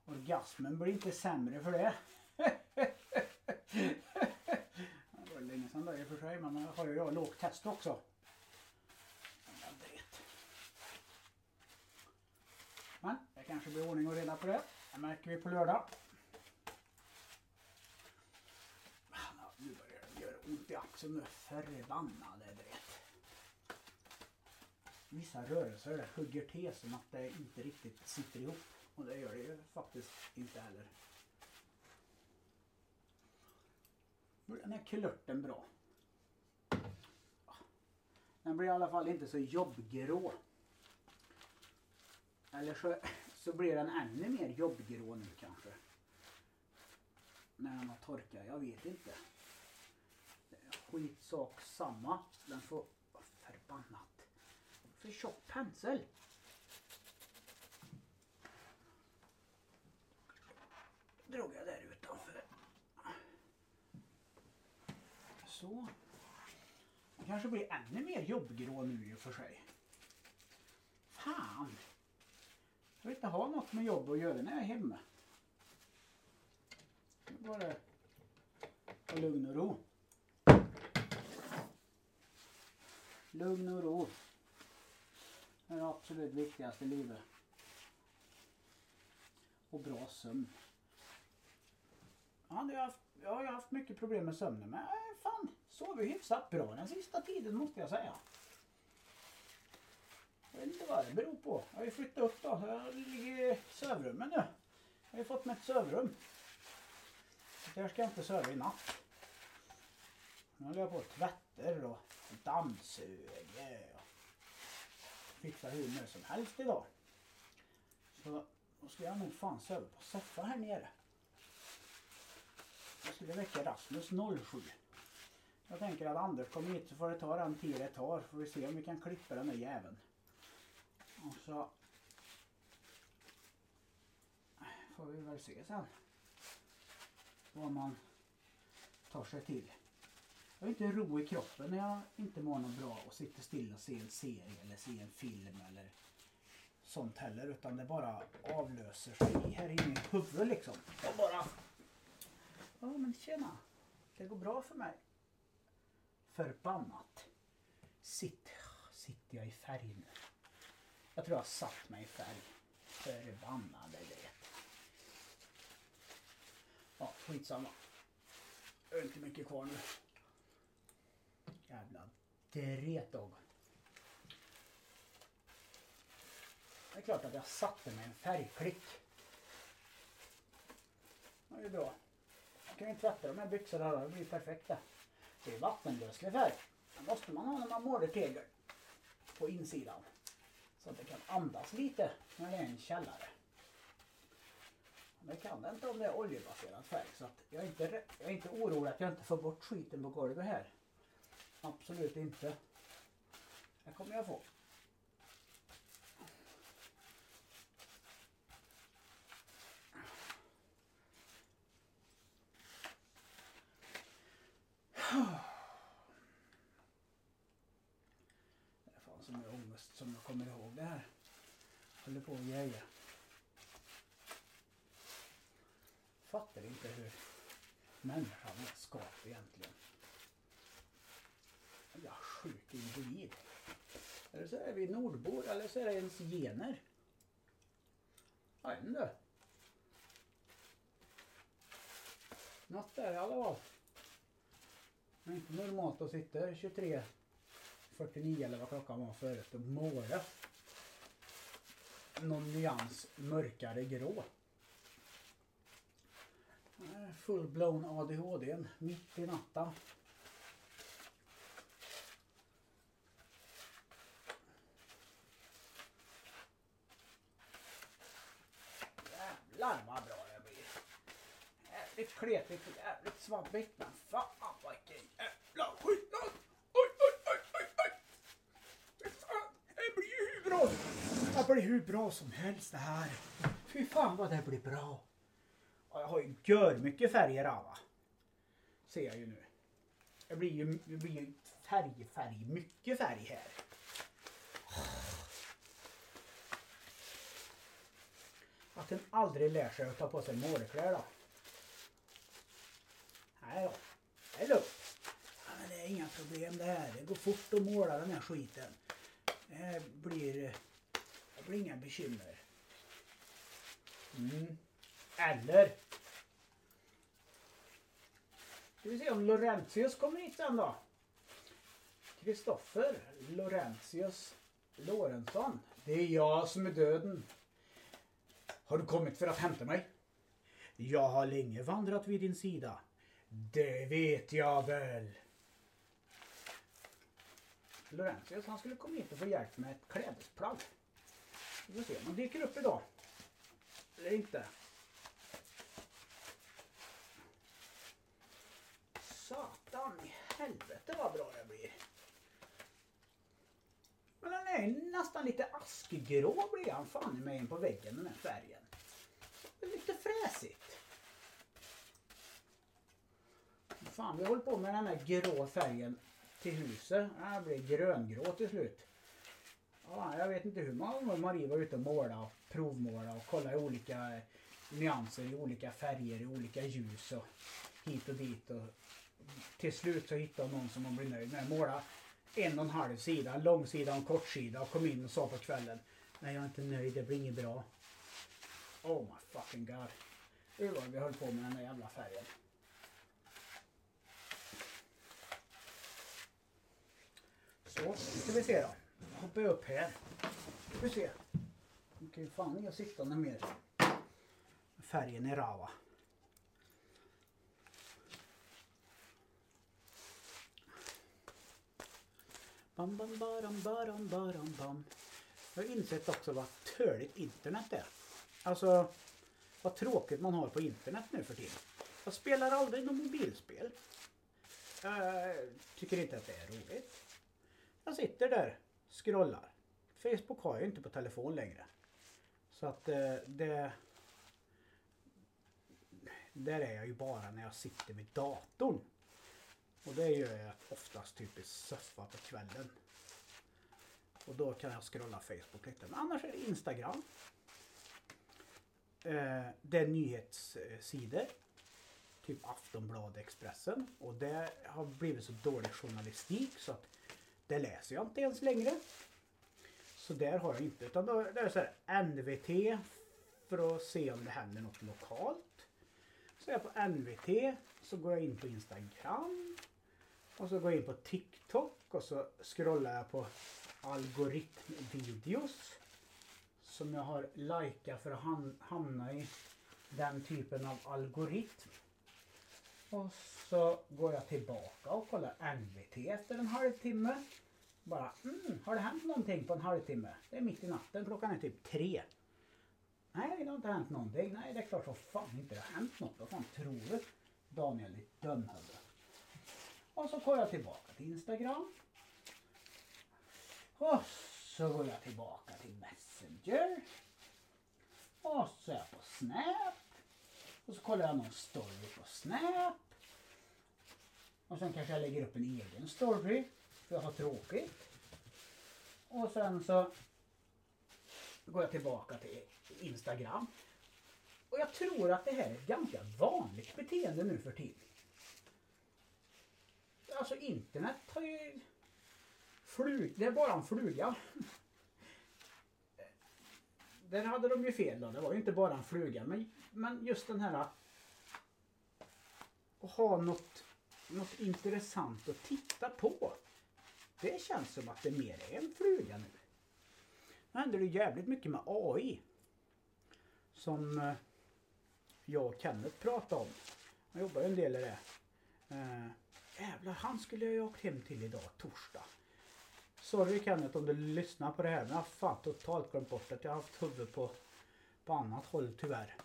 Orgasmen blir inte sämre för det. det var länge sedan då i och för sig men jag har ju jag lågt test också. Men det kanske blir ordning och reda på det. Det märker vi på lördag. Ah, nu börjar det göra ont i axeln nu. Förbannade dret. Vissa rörelser hugger till som att det inte riktigt sitter ihop. Och det gör det ju faktiskt inte heller. Den här kulörten bra. Den blir i alla fall inte så jobbgrå. Eller så, så blir den ännu mer jobbgrå nu kanske. När den har torkat, jag vet inte. Skitsak samma. Den får, förbannat. För tjock pensel. Drog jag där utanför. Så. Det kanske blir ännu mer jobbgrå nu i och för sig. Fan. Jag vill inte ha något med jobb att göra när jag är hemma. Bara ha lugn och ro. Lugn och ro. Det är det absolut viktigaste i livet. Och bra sömn. Jag, haft, jag har ju haft mycket problem med sömnen men äh, fan, sover hyfsat bra den sista tiden måste jag säga. Jag vet inte vad det beror på. Jag har ju flyttat upp då. Jag ligger i sovrummet nu. Jag har ju fått mig ett sovrum. Där ska jag inte sova i natt. Nu håller jag på och tvättar och dammsuger fixa hur mycket som helst idag. Så då ska jag nog fan sova på soffan här nere. Jag skulle väcka Rasmus 07. Jag tänker att Anders kommer hit så får det ta den tid det tar. Får vi se om vi kan klippa den där jäveln. Och så får vi väl se sen vad man tar sig till. Jag har inte ro i kroppen när jag inte mår något bra och sitter still och ser en serie eller ser en film eller sånt heller utan det bara avlöser sig här inne i huvudet liksom. Jag bara... Ja men tjena. Det går bra för mig. Förbannat. Sitt, sitter jag i färg nu. Jag tror jag har satt mig i färg. Förbannade det. Ja, skitsamma. Det är inte mycket kvar nu. Jävla dretdog. Det är klart att jag satte mig en färgklick. Det är ju bra. Jag kan ju tvätta de här byxorna här, Det blir perfekt det. Det är vattenlöslig färg. Det måste man ha när man målar tegel. På insidan. Så att det kan andas lite när det är en källare. Men det kan det inte om det är oljebaserad färg. Så att jag, är inte, jag är inte orolig att jag inte får bort skiten på golvet här. Absolut inte. Det kommer jag få. Det är fan så mycket ångest som jag kommer ihåg det här. Håller på och grejer. Fattar inte hur människan är skapad egentligen. Individ. Eller så är vi nordbor eller så är det ens gener. Jag vet inte. Något där i alla fall. Det är inte normalt att sitta 23.49 eller vad klockan var förut och måla. Någon nyans mörkare grå. Full-blown ADHD mitt i natten. Jävlar vad bra det blir. Jävligt kletigt och jävligt svabbigt men fan vilken jävla skillnad. Oj, oj, oj, oj, oj. Fy fan, det blir ju hur bra. Det blir hur bra som helst det här. Fy fan vad det blir bra. Och jag har ju gör mycket färger av va. Ser jag ju nu. Det blir ju, det blir ju färg, färg, mycket färg här. Att den aldrig lär sig att ta på sig målkläder då. Nej då, det är lugnt. Ja, men det är inga problem det här. Det går fort att måla den här skiten. Det här blir, det blir inga bekymmer. Mm. Eller Ska vi se om Laurentius kommer hit sen då. Kristoffer Laurentius Lorentzon. Det är jag som är döden. Har du kommit för att hämta mig? Jag har länge vandrat vid din sida. Det vet jag väl. Laurentius han skulle komma hit och få hjälp med ett klädesplagg. Vi får se om han dyker upp idag. Eller inte. Satan i helvete vad bra det blir. Men den är nästan lite askgrå blir han fan i mig in på väggen den här färgen. Det är lite fräsigt. Fan vi håller på med den här grå färgen till huset. Det blir gröngrå till slut. Ja, jag vet inte hur många gånger Marie var ute och målade och provmålade och kollade i olika nyanser i olika färger i olika ljus och hit och dit. Och till slut så hittade hon någon som hon blev nöjd med. Måla en och en halv sida, en lång sida och en kort sida och kom in och sa på kvällen. Nej jag är inte nöjd, det blir inget bra. Oh my fucking god. Hur var vi höll på med den där jävla färgen. Så, ska vi se då. Hoppar jag upp här. Ska vi se. Nu kan ju fan inte sitta mer. Färgen är rava. Bam, bam, baram, baram, baram, bam. Jag har insett också vad töligt internet är. Alltså vad tråkigt man har på internet nu för tiden. Jag spelar aldrig något mobilspel. Jag tycker inte att det är roligt. Jag sitter där, scrollar. Facebook har jag inte på telefon längre. Så att eh, det... Där är jag ju bara när jag sitter vid datorn. Och det gör jag oftast typ i soffa på kvällen. Och då kan jag scrolla Facebook lite. Men annars är det Instagram. Eh, det är nyhetssidor. Typ Aftonbladet, Expressen. Och det har blivit så dålig journalistik så att det läser jag inte ens längre. Så där har jag inte. Utan då det är så här NVT för att se om det händer något lokalt. Så är jag på NVT så går jag in på Instagram. Och så går jag in på TikTok och så scrollar jag på algoritmvideos. Som jag har likat för att hamna i den typen av algoritm. Och så går jag tillbaka och kollar NVT efter en halvtimme. Bara, mm, har det hänt någonting på en halvtimme? Det är mitt i natten, klockan är typ tre. Nej, det har inte hänt någonting. Nej, det är klart så fan inte det har hänt något. Vad fan tror du? Daniel, ditt dumhuvud. Och så går jag tillbaka till Instagram. Och så går jag tillbaka till Messenger. Och så är jag på Snap. Och så kollar jag någon story på Snap. Och sen kanske jag lägger upp en egen story. För jag har tråkigt. Och sen så går jag tillbaka till Instagram. Och jag tror att det här är ett ganska vanligt beteende nu för tiden. Alltså internet har ju... Flug, det är bara en fluga. Där hade de ju fel då. Det var ju inte bara en fluga. Men, men just den här att ha något, något intressant att titta på. Det känns som att det mer är en fluga nu. Nu händer det jävligt mycket med AI. Som eh, jag och Kenneth pratade om. Jag jobbar ju en del i det. Äh, jävlar, han skulle jag ju åkt hem till idag, torsdag. Sorry Kenneth om du lyssnar på det här men jag har fan totalt glömt bort att jag har haft huvudet på, på annat håll tyvärr.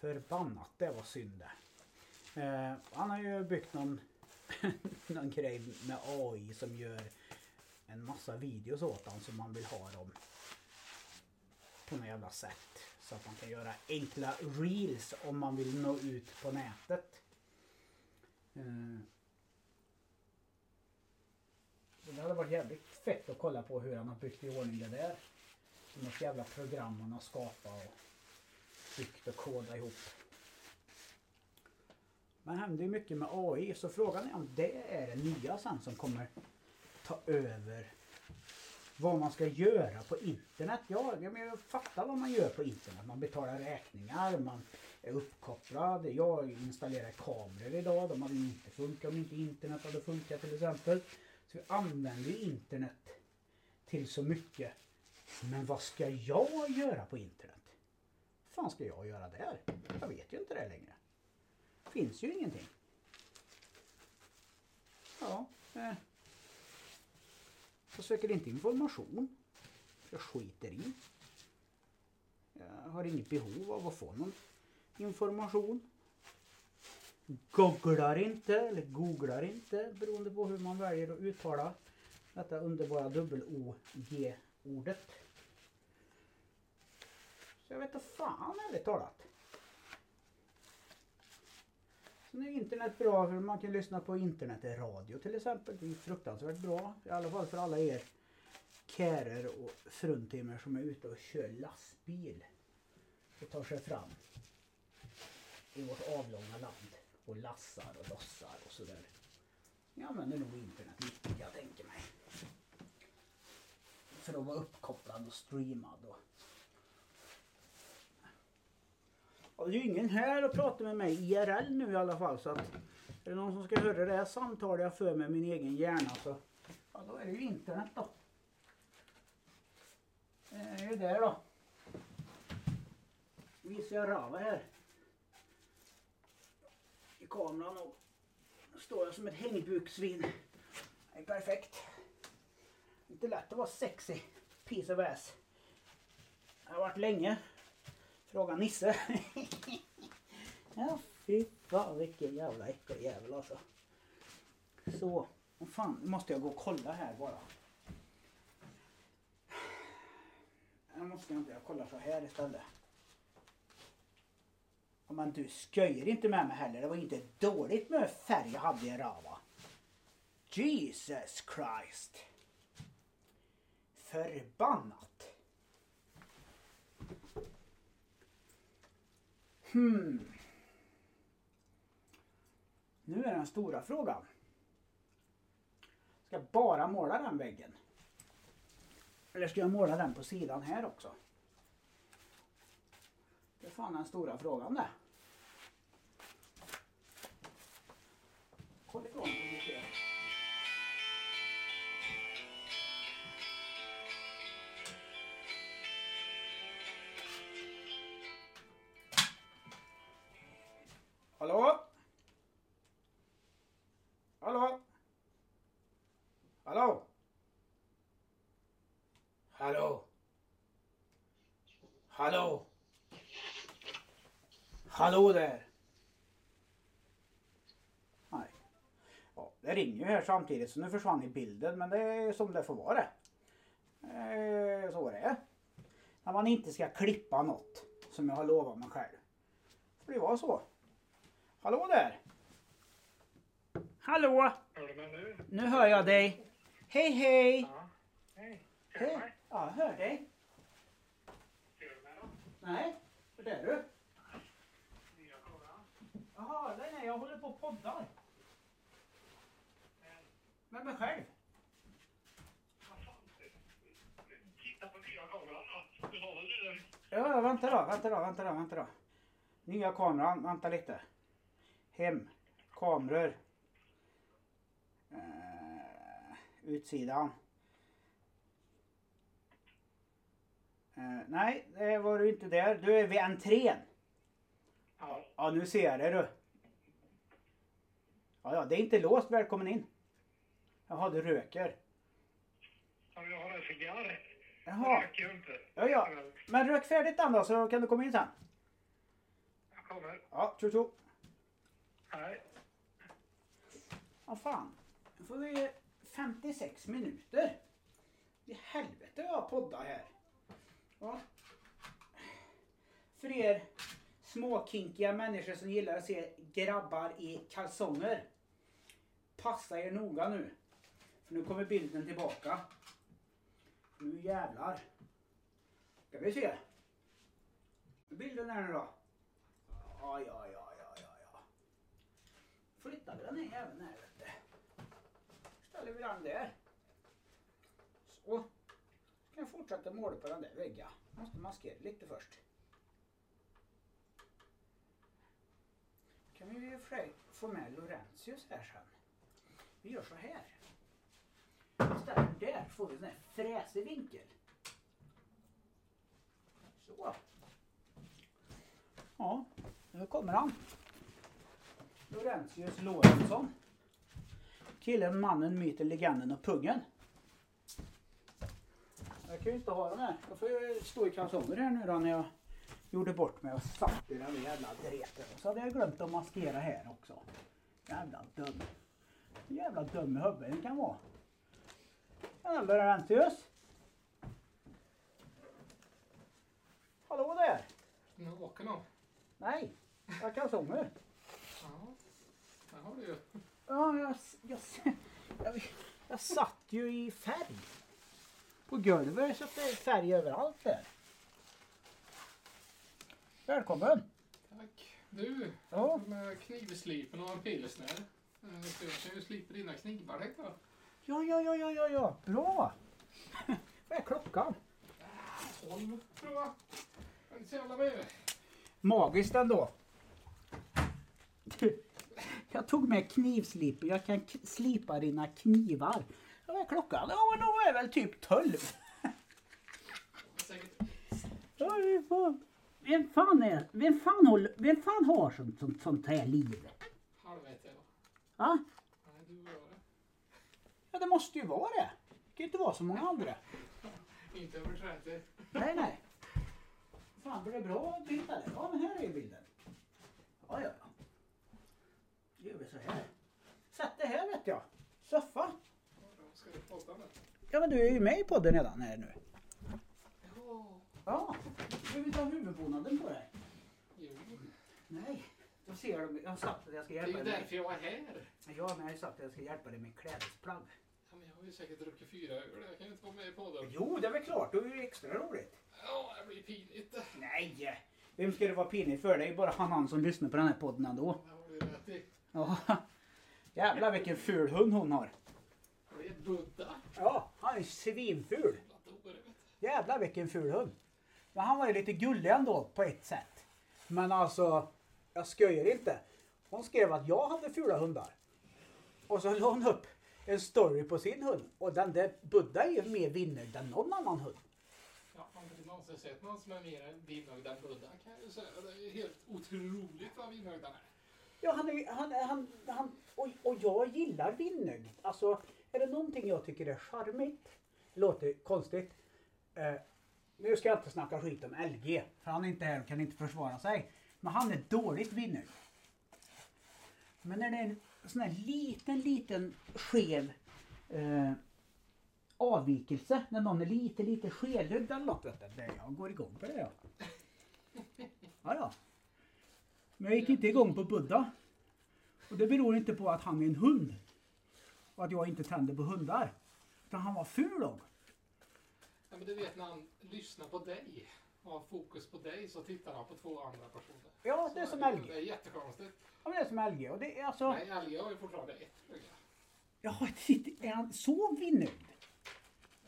Förbannat, det var synd det. Eh, han har ju byggt någon, någon grej med AI som gör en massa videos åt honom som man vill ha dem på något jävla sätt. Så att man kan göra enkla reels om man vill nå ut på nätet. Eh, det hade varit jävligt fett att kolla på hur han har byggt i ordning det där. Något jävla program han har skapat och byggt och kodat ihop. Men det händer ju mycket med AI så frågan är om det är det nya sen som kommer ta över vad man ska göra på internet. Ja, jag fattar vad man gör på internet. Man betalar räkningar, man är uppkopplad. Jag installerar kameror idag. De hade inte funkat om inte internet hade funkat till exempel. Så vi använder ju internet till så mycket. Men vad ska jag göra på internet? Vad fan ska jag göra där? Jag vet ju inte det längre. Det finns ju ingenting. Ja. Eh. Jag söker inte information. Jag skiter i. Jag har inget behov av att få någon information. Googlar inte eller googlar inte beroende på hur man väljer att uttala detta underbara dubbel-O-G-ordet. Så jag vet inte fan ärligt talat. Sen är internet bra för man kan lyssna på internetradio till exempel. Det är fruktansvärt bra. I alla fall för alla er kärer och fruntimmer som är ute och kör lastbil. Och tar sig fram i vårt avlånga land och lassar och lossar och sådär. Jag använder nog internet mycket jag tänker mig. För att vara uppkopplad och streamad. Och... Och det är ju ingen här och pratar med mig IRL nu i alla fall så att är det någon som ska höra det här samtalet jag för med min egen hjärna så ja, då är det ju internet då. Eh, det är ju det då. Visar jag Rava här i kameran och står jag som ett hängbuksvin. Det är perfekt. Inte lätt att vara sexy. Piece of ass. Det har varit länge. Fråga Nisse. ja, fy fan vilken jävla äckeljävel alltså. Så, vad fan, nu måste jag gå och kolla här bara. Jag måste inte, jag kollar så här istället. Men du skojar inte med mig heller. Det var inte dåligt med färg jag hade i Rava. Jesus Christ. Förbannat. Hmm. Nu är den stora frågan. Ska jag bara måla den väggen? Eller ska jag måla den på sidan här också? Det är fan den stora frågan det. Håll igång lite. Hallå? Hallå? Hallå? Hallå? Hallå? Hallå där! Nej. Ja, det ringer ju här samtidigt så nu försvann i bilden men det är som det får vara. Eh, så är det När man inte ska klippa något som jag har lovat mig själv. Får det vara så. Hallå där! Hallå! Hör du mig nu? Nu hör jag dig. Hej hej! Ja. Hej. Hej. Ja, jag hör dig. Ser du mig då? Nej, för det är du. Jaha, nej, nej, jag håller på och poddar. Men, mig själv. Titta på nya kameran då. Du har väl du den? Ja, vänta då, vänta då, vänta då, vänta då. Nya kameran, vänta lite. Hem, kameror. Eh, utsidan. Eh, nej, det var du inte där. Du är vid entrén. Ja. Ja, nu ser jag det du. Ja, ja, det är inte låst. Välkommen in. Jaha, du röker. Ja, jag har en cigarr. Jaha, Röker ju inte. ja, ja. Men rök färdigt den då så kan du komma in sen. Jag kommer. Ja, tjo tjo. Hej. Vad fan. Nu får vi 56 minuter. I helvete vad jag poddar här. Ja. För er småkinkiga människor som gillar att se grabbar i kalsonger. Passa er noga nu. För nu kommer bilden tillbaka. Nu jävlar. Ska vi se. Bilden är nu då. Ja, ja, ja, ja, ja, ja. Flyttar vi den här jäveln här vet du. Ställer vi den där. Så. Ska jag fortsätta måla på den där väggen. Måste maskera lite först. Kan vi ju för sig få med Laurentius här sen. Vi gör så här. Ställer där får vi en sån här fräsig vinkel. Så. Ja, nu kommer han. Laurentius Lorentzon. Killen, mannen, myten, legenden och pungen. Jag kan ju inte ha dem här. Jag får ju stå i kalsonger här nu då när jag gjorde bort mig och satt i den där jävla dreten. Så hade jag glömt att maskera här också. Jävla dum. Jävla dum i huvudet kan vara. Tjena Laurentius. Hallå där. Naken då? Nej, jag har kalsonger. Ja, det har du ju. Ja, jag, jag, jag, jag satt ju i färg. På golvet så det är färg överallt där. Välkommen! Tack. Du, Ja. med knivslipen och en pilsner. Eh, jag kan ju slipa dina knivar tänkte jag. Ja, ja, ja, ja, ja, ja. bra! Vad är klockan? Tolv tror jag. Inte så jävla mer. Magiskt ändå. Du, Jag tog med knivslipen. Jag kan slipa dina knivar. Vad är klockan? Ja, men då är väl typ 12. Säkert. Ja, fan. Vem fan är, vem fan håller, vem fan har sånt, sånt, sånt här liv? Halv ett? Ja? Nej, du och jag. Ja, det måste ju vara det. Det kan ju inte vara så många andra. Inte över 30. Nej, nej. Fan, blir det bra bild eller? Ja, men här är bilden. Ja, ja, ja. Då gör vi så här. Sätt det här vet jag. Soffa. Då Ska du podda med? Ja, men du är ju med i podden redan här nu. Ja. Ja. Du vill ha huvudbonaden på dig? Jo. Nej. Jag ser. Jag har sagt att jag ska Det är hjälpa ju dig. därför jag är här. Ja, men jag har ju sagt att jag ska hjälpa dig med klädesplagg. Ja, men jag har ju säkert druckit fyra öl. Jag kan ju inte vara med i podden. Jo, det är väl klart. Då är det ju extra roligt. Ja, det blir pinigt. Nej! Vem ska det vara pinigt för? Det är ju bara han, han som lyssnar på den här podden ändå. Det har du rätt i. Ja. Jävlar vilken ful hund hon har. Det är Buddha. Ja, han är svinful. Vet du. Jävlar vilken ful hund. Men han var ju lite gullig ändå på ett sätt. Men alltså, jag skojar inte. Hon skrev att jag hade fula hundar. Och så la hon upp en story på sin hund. Och den där Buddha är ju mer vinnögd än någon annan hund. Ja, man har inte någonsin sett någon som är mer vinnögd än Buddha kan jag ju säga. Det är helt otroligt vad vinnögd han är. Ja, han är, han, han, han, och, och jag gillar vinnögd. Alltså, är det någonting jag tycker är charmigt, låter konstigt. Eh, nu ska jag inte snacka skit om LG, för han är inte här och kan inte försvara sig. Men han är dåligt vinnögd. Men när det är en sån här liten, liten skev eh, avvikelse, när någon är lite, lite skelögd eller något, jag går igång på det. Ja. Ja, ja. Men jag gick inte igång på Buddha. Och det beror inte på att han är en hund. Och att jag inte tänder på hundar. Utan han var ful och. men du vet när han lyssnar på dig har fokus på dig så tittar han på två andra personer. Ja, Så det är som Det LG. är jättekonstigt. Ja, men det är som LG. Och det är alltså... Nej, LG har ju fortfarande ett öga. Ja, titta, är han så vinnöjd?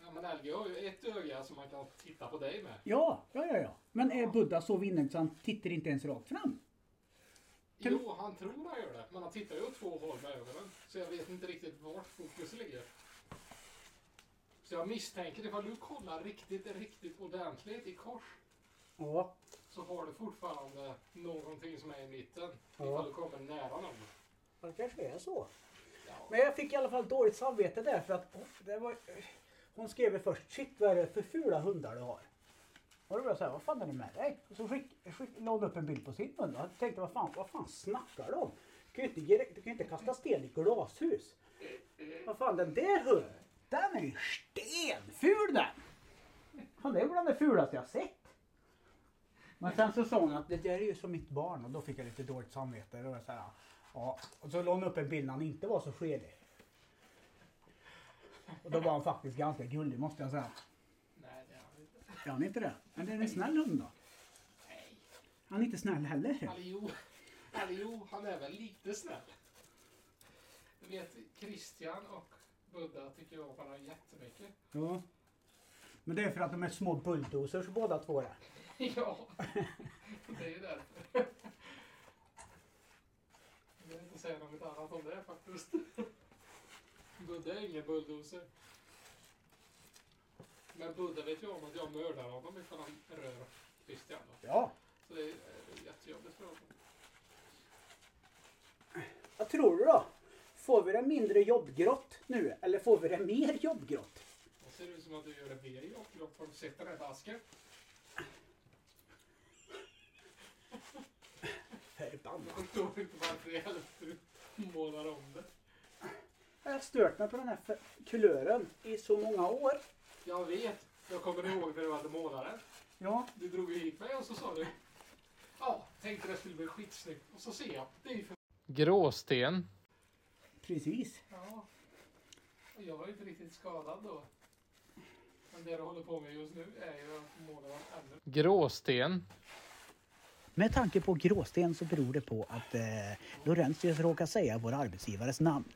Ja, men LG har ju ett öga som man kan titta på dig med. Ja, ja, ja, ja. Men är Buddha så vinnöjd så han tittar inte ens rakt fram? Kan- Jo, han tror han gör det. Men han tittar ju åt två håll med ögonen. Så jag vet inte riktigt vart fokus ligger. Så jag misstänker ifall du kollar riktigt, riktigt ordentligt i kors Ja. så har du fortfarande någonting som är i mitten. Ja. Ifall du kommer nära någon. Det kanske är så. Ja. Men jag fick i alla fall dåligt samvete där för att det var, hon skrev ju först shit vad är det för fula hundar du har? Och då blev jag såhär, vad fan är det med dig? Och så skick, skick, la hon upp en bild på sin hund och jag tänkte vad fan, vad fan snackar de? Du kan ju inte, du kan inte kasta sten i glashus. Vad fan den där hunden, den är ju stenful den! Det är bland det fulaste jag sett. Men sen så sa hon att det där är ju som mitt barn och då fick jag lite dåligt samvete. Jag så här, ja. Och så la hon upp en bild när han inte var så skedig. Och då var han faktiskt ganska gullig måste jag säga. Nej, det är han inte. Är han inte det? Men det är en snäll hund då? Nej. Han är inte snäll heller. Eller jo, eller jo, han är väl lite snäll. Du vet, Christian och Buddha tycker jag om varandra jättemycket. Ja. Men det är för att de är små bulldozers båda två där. Ja, det är ju därför. Jag vill inte säga något annat om det faktiskt. Buddha är ingen bulldozer. Men Buddha vet ju om att jag mördar honom ifall han rör Christian. Då. Ja. Så det är jättejobbigt för honom. Vad tror du då? Får vi det mindre jobbgrått nu eller får vi det mer jobbgrått? Det ser ut som att du gör det mer jobbigt. Har du sett den här Förbannat. Jag förstår inte varför i helvete du målar om det. Jag har stört mig på den här kulören i så många år. Jag vet. Jag kommer ihåg när du hade målaren. Ja. Du drog ju hit mig och så sa du. Ja, tänkte det skulle bli skitsnyggt. Och så ser jag. Det är ju för... Gråsten. Precis. Ja. Och jag var ju inte riktigt skadad då. Men det du håller på med just nu är ju att måla ännu. Gråsten. Med tanke på gråsten så beror det på att eh, Laurentius råkar säga vår arbetsgivares namn.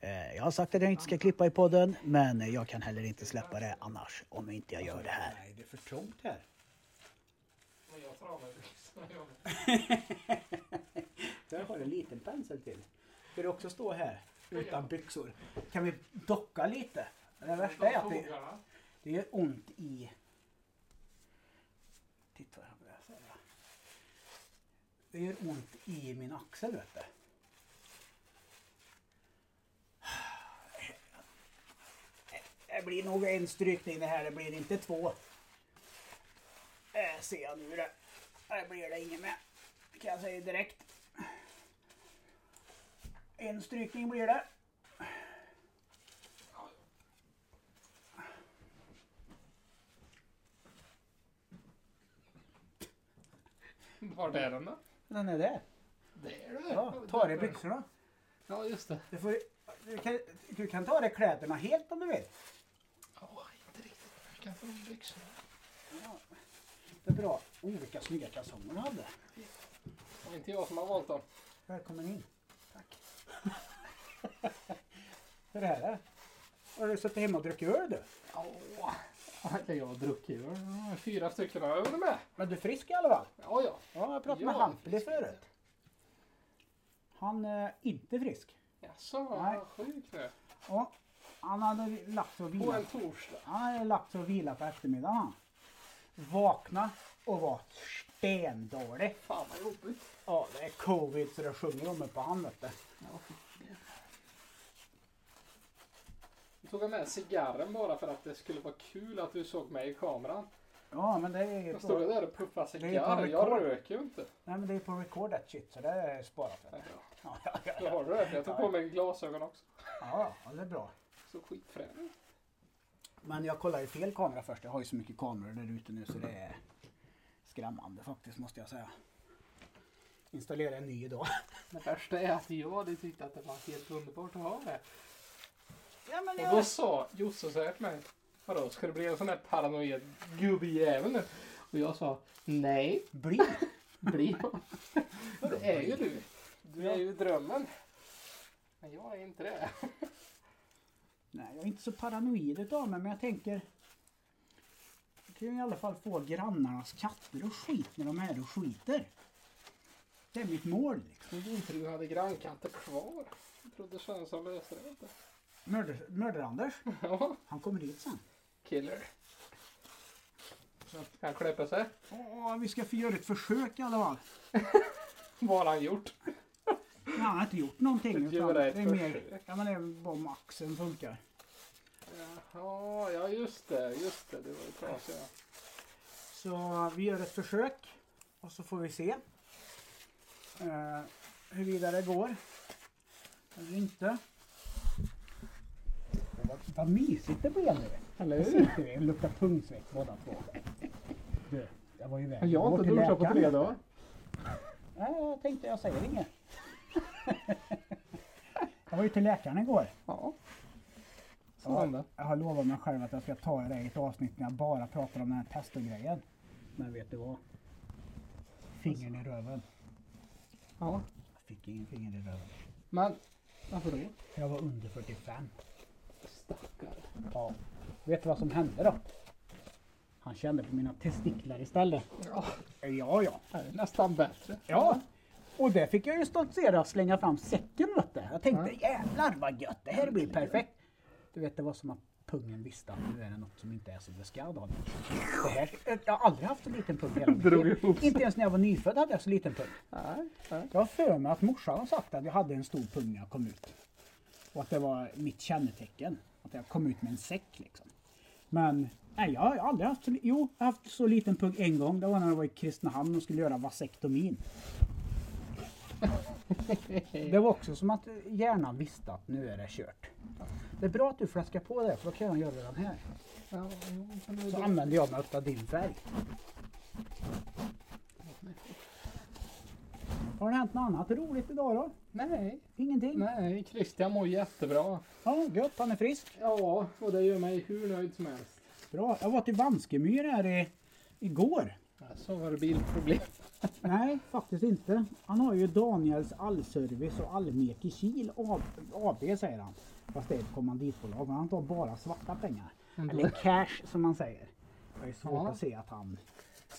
Eh, jag har sagt att jag inte ska klippa i podden men jag kan heller inte släppa det annars om inte jag gör det här. Nej, det är för trångt här. Men jag tar av mig byxorna. Där har du en liten pensel till. Ska du också stå här utan byxor? Kan vi docka lite? Det värsta är att det, det gör ont i... Titta vad jag börjar säga. Det gör ont i min axel vet du. Det blir nog en strykning det här, det blir inte två. Det ser jag nu det. Det blir det inget med. Det kan jag säga direkt. En strykning blir det. Var är den då? Den är där. Det är det. Ja, ta dig byxorna. Ja, just det. Du, får, du, kan, du kan ta dig kläderna helt om du vill. Ja, inte riktigt. Jag kan få de byxorna. Ja, det är bra. Oh, vilka snygga kalsonger du hade. Det är inte jag som har valt dem. Välkommen in. Tack. Hur är det? Har du suttit hemma och druckit öl du? Ja, jag har druckit öl. Fyra stycken jag hunnit med. Men du är frisk i alla fall? Ja, ja. Ja, jag pratade med Ja, Hampeli frisk. förut. Han är inte frisk. Jaså, Nej. vad sjuk nu. Ja, han hade lagt sig och På vilat. en torsdag. Han hade lagt sig och vilat på eftermiddagen. han. Vakna och var stendålig. Fan vad jobbigt. Ja, det är covid så det sjunger om det på han vet du. Jag tog med cigarren bara för att det skulle vara kul att du såg mig i kameran. Ja, men det är ju Jag stod på, där och på cigarr. Jag röker ju inte. nej, men det är på record that shit så det är sparat. Ja, Ja, ja, ja, ja. har du det. Jag tog på mig glasögon också. ja, ja det är bra. Så skitfrän. Men jag kollar ju fel kamera först. Jag har ju så mycket kameror där ute nu så det är skrämmande faktiskt måste jag säga. Installera en ny idag. Det värsta är att jag hade tyckt att det var helt underbart att ha det. Ja, men Och då sa Josse så här till mig. Vadå, ska det bli en sån här paranoid gubbjävel nu? Och jag sa nej, Bli. bli Det är ju du. Du är ju drömmen. Men jag är inte det. Nej, jag är inte så paranoid utav mig men jag tänker. Jag kan ju i alla fall få grannarnas katter och skit när de är här och skiter. Det är mitt mål liksom. Trodde inte du hade grannkatter kvar. Jag trodde Svensson löste det inte. Mördar-Anders, Ja, han kommer hit sen. killer. Så att- Ska han kläppa sig? Åh, vi ska få göra ett försök i alla fall. Vad har han gjort? Nej, han har inte gjort någonting. Utan det är mer, ja men det är bara om axeln funkar. Jaha, ja just det, just det. Det var ju trasigt. Ja. Så vi gör ett försök och så får vi se uh, huruvida det går eller inte. Vad, vad mysigt det blev nu. Eller hur? sitter vi och luktar pungsvett båda två. Du, jag var ju iväg. Jag har inte duschat på tre dagar. Nej, jag tänkte jag säger inget. jag var ju till läkaren igår. Ja. Så Ja, jag har lovat mig själv att jag ska ta det i ett avsnitt när jag bara pratar om den här testogrejen. Men vet du vad? Fingern i röven. Ja. Jag fick ingen finger i röven. Men varför då? Jag var under 45. Stackare. Ja. Vet du vad som hände då? Han kände på mina testiklar istället. Ja, Ja, ja. det är nästan bättre. Ja. Och där fick jag ju stoltsera och slänga fram säcken vet du. Jag tänkte jävlar vad gött, det här blir perfekt. Du vet det var som att pungen visste att nu är det något som inte är som det ska Daniel. Det här, jag har aldrig haft så liten pung hela mitt liv. Inte ens när jag var nyfödd hade jag så liten pung. Nej, nej. Jag har för mig att morsan har sagt att jag hade en stor pung när jag kom ut. Och att det var mitt kännetecken. Att jag kom ut med en säck liksom. Men nej, jag har aldrig haft så, jo, jag har haft så liten pung en gång. Det var när jag var i Kristinehamn och skulle göra vasektomin. Det var också som att hjärnan visste att nu är det kört. Det är bra att du flaskar på det för då kan jag göra den här. Så använder jag mig av din färg. Har det hänt något annat roligt idag då? Nej, Ingenting? nej. Christian mår jättebra. Ja, gött. Han är frisk. Ja, och det gör mig hur nöjd som helst. Bra. Jag var till Vanskemyr här i, igår. Så var det bilproblem. Nej, faktiskt inte. Han har ju Daniels allservice och allmek i Kil AB, AB säger han. Fast det är ett kommanditbolag. Men han tar bara svarta pengar. Eller cash som man säger. Det är svårt Ja. att se att han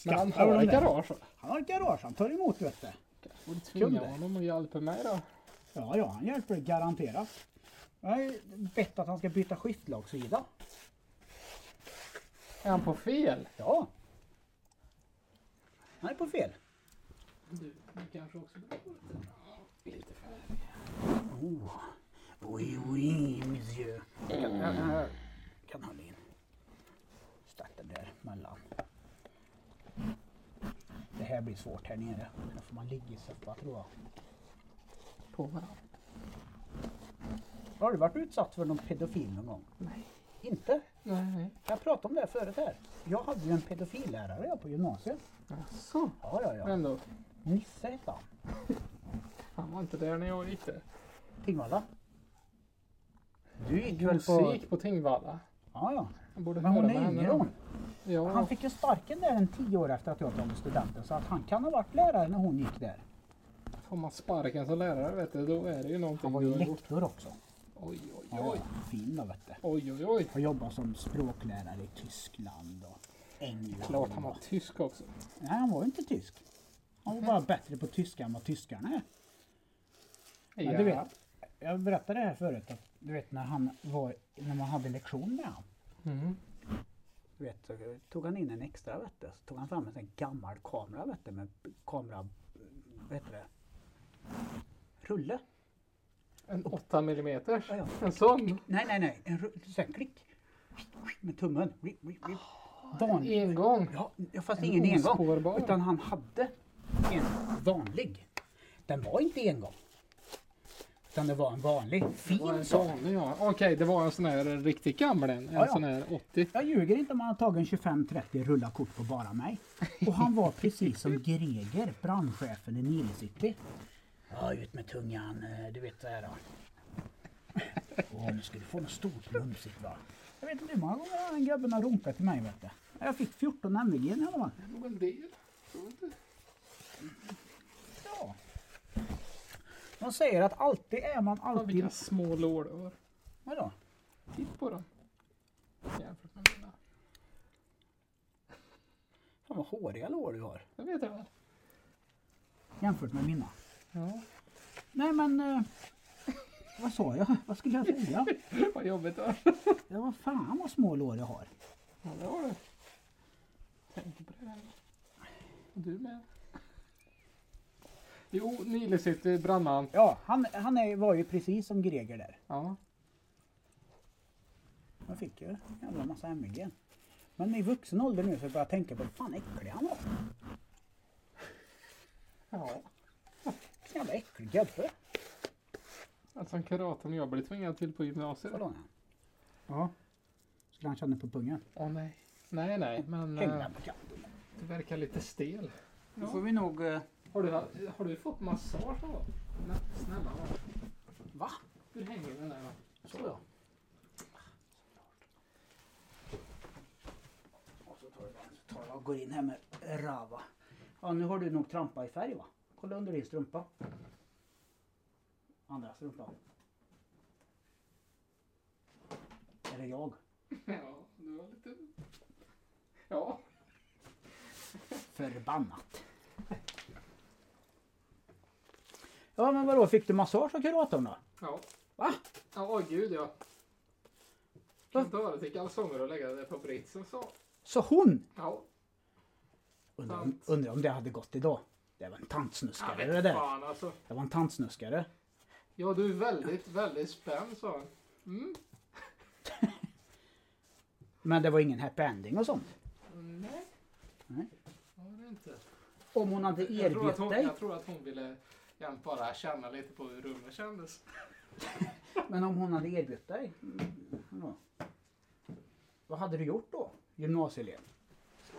Men han har ett garage. Han har ett garage. Han tar emot vet du. Borde tvinga Kunde. honom och hjälpa mig då. Ja, ja, han hjälper dig garanterat. Jag har ju bett att han ska byta skiftlagsida. Är han på fel? Ja. Han är på fel. Du, du kanske också borde få lite, lite färg. Oh. Oui, oui, monsieur. Kan, jag, jag kan hålla in. Starta där mellan. Det här blir svårt här nere. Då får man ligga i soffa tror jag. På varandra. Har du varit utsatt för någon pedofil någon gång? Nej. Inte? Nej. Jag pratade om det förut här. Jag hade ju en pedofillärare jag på gymnasiet. Jaså? Ja, ja, ja. Ändå. Nisse hette han. Han var inte där när jag gick där. Tingvalla. Du gick väl på... Musik på Tingvalla. Ja, ja. Men hon är yngre hon. Ja. Han fick ju sparken där en tio år efter att jag tagit studenten. Så att han kan ha varit lärare när hon gick där. Får man sparken som lärare vet du, då är det ju någonting Han var ju lektor också. Oj, oj, Ja, oj. fin då vet du. Oj, oj, oj. Har jobbat som språklärare i Tyskland och England. Klart han var tysk också. Nej, han var ju inte tysk. Han var bara bättre på tyska än vad tyskarna är. Men du vet, jag berättade det här förut. Att, du vet när han var, när man hade lektion med honom. Mm. Du vet, så tog han in en extra vet du, så tog han fram en sån gammal kamera vet du, med kamera, vet du det, rulle. En 8 millimeters. Ja, ja. En sån. Nej, nej, nej, en ru- så här klick. Med tummen. Rip. Vanlig. En gång. Ja, fast En ingen engång. Utan han hade en vanlig. Den var inte engång. Utan det var en vanlig, Det var fin sån. ja. Okej, det var en sån här riktigt gammal en. En Ja, ja. sån här 80. Jag ljuger inte om han har tagit en 25-30 rulla kort på bara mig. Och han var precis som Greger, brandchefen i Nile City. Ja, ut med tungan, eh, du vet så här då. Åh, nu ska du få något stort mumsigt va. Jag vet inte hur många gånger den gubben har runkat till mig. Vet du. Jag fick 14 MVG i alla fall. Det är nog en del. Tror du inte? Ja. De säger att alltid är man alltid... vilka små lår du har. Vadå? Titt på dem. Jämfört med mina. Fan vad håriga lår du har. Det vet jag väl. Jämfört med mina. Ja. Nej men... Eh, vad sa jag? Vad skulle jag säga? Vad jobbigt det var. Det var fan vad små lår jag har. Ja, det har du. Tänk på det. här. Och du med. Jo, Nile sitter brandman. Ja, han, han är, var ju precis som Greger där. Ja. Man fick ju en jävla massa MVG. Men i vuxen ålder nu så börjar jag tänka på hur fan äcklig han var. Ja. Jävla äcklig gubbe. Alltså en karaten jag blev tvingad till på gymnasiet. Vadå? Ja. Skulle han känna på pungen? Åh nej. Nej, nej, men äh, han på kanten? du verkar lite stel. Då får vi nog... eh, Har du, har du fått massage då? Nej, snälla va? Va? Hur hänger den där? Så ja. Och så tar jag, så tar jag och går in här med Rava. Ja, nu har du nog trampat i färg va? Kolla under din strumpa. Andra strumpa. Är det jag? Ja, du var lite... Ja. Förbannat. Ja men vadå, fick du massage av kuratorn då? Ja. Va? Ja, gud ja. Kan inte höra till kalsonger och lägga det på britsen så. Så hon? Ja. Undrar om, Sant. undrar om det hade gått idag. Det var en Jag tantsnuskare det vet där. fan alltså. Det var en tantsnuskare. Ja, du är väldigt, väldigt spänd sa han. Mm. Men det var ingen happy ending och sånt. Nej. Nej. Ja, det är inte. Om hon hade Jag tror, att erbjudit hon, dig. jag tror att hon ville jämt bara känna lite på hur rummet kändes. Men om hon hade erbjudit dig. mm. Vad hade du gjort då? Gymnasieelev.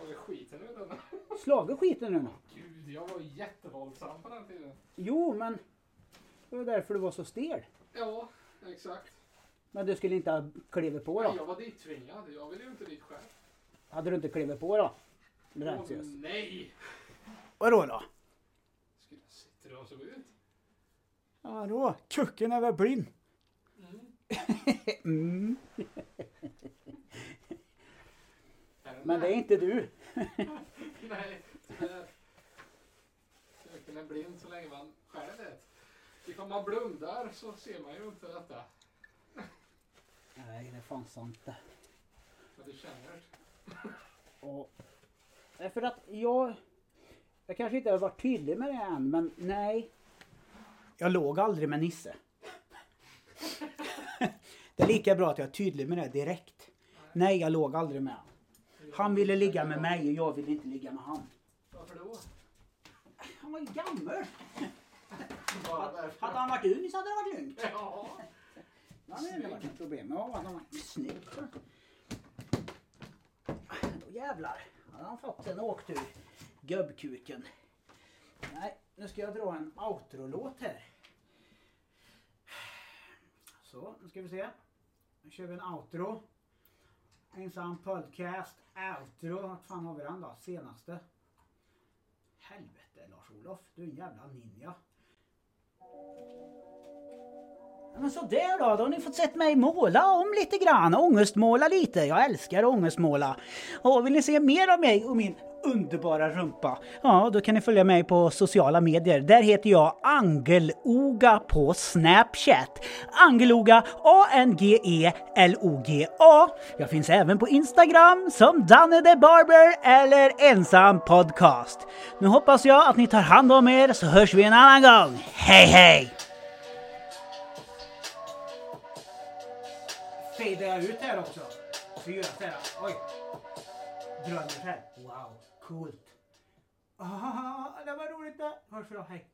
Det skiten ur den. Slagit skiten nu då? Gud, jag var jättevåldsam på den tiden. Jo men. Det var därför du var så stel. Ja, exakt. Men du skulle inte ha klivit på Nej, då? jag var dit tvingad. Jag ville ju inte dit själv. Hade du inte klivit på då? Åh, nej! Vadå då? Där och såg ut? Ja då, kucken är väl blind. Mm. Mm. Men det är inte du. Nej. Kuken är blind så länge man själv vet. Ifall man blundar så ser man ju inte detta. Nej, det är fan sant det. Men du känner. Och, därför att jag, jag kanske inte har varit tydlig med det än, men nej. Jag låg aldrig med Nisse. Det är lika bra att jag är tydlig med det direkt. Nej, jag låg aldrig med honom. Han ville ligga med mig och jag ville inte ligga med han. Varför då? Han var ju gammal. Hade han varit ung så hade det varit lugnt. Ja. Det hade inte varit något problem. Ja, han var snygg. Då jävlar hade han fått en åktur. Gubbkuken. Nej, nu ska jag dra en outro-låt här. Så, nu ska vi se. Nu kör vi en outro. Ensam podcast, outro. Vart fan har vi den då? Senaste. Helvete Lars-Olof, du är en jävla ninja. Men sådär då, då har ni fått sett mig måla om lite grann, ångestmåla lite. Jag älskar att ångestmåla. Och vill ni se mer av mig och min underbara rumpa? Ja, då kan ni följa mig på sociala medier. Där heter jag Angeloga på Snapchat. Angeloga, A-N-G-E-L-O-G-A. Jag finns även på Instagram som Danne the Barber eller Ensam Podcast. Nu hoppas jag att ni tar hand om er så hörs vi en annan gång. Hej hej! Fejdar jag ut här också. Så gör jag så här. Oj. Drömmer här. Wow, coolt. Ah, det var roligt det. Hörs vi då. Hej.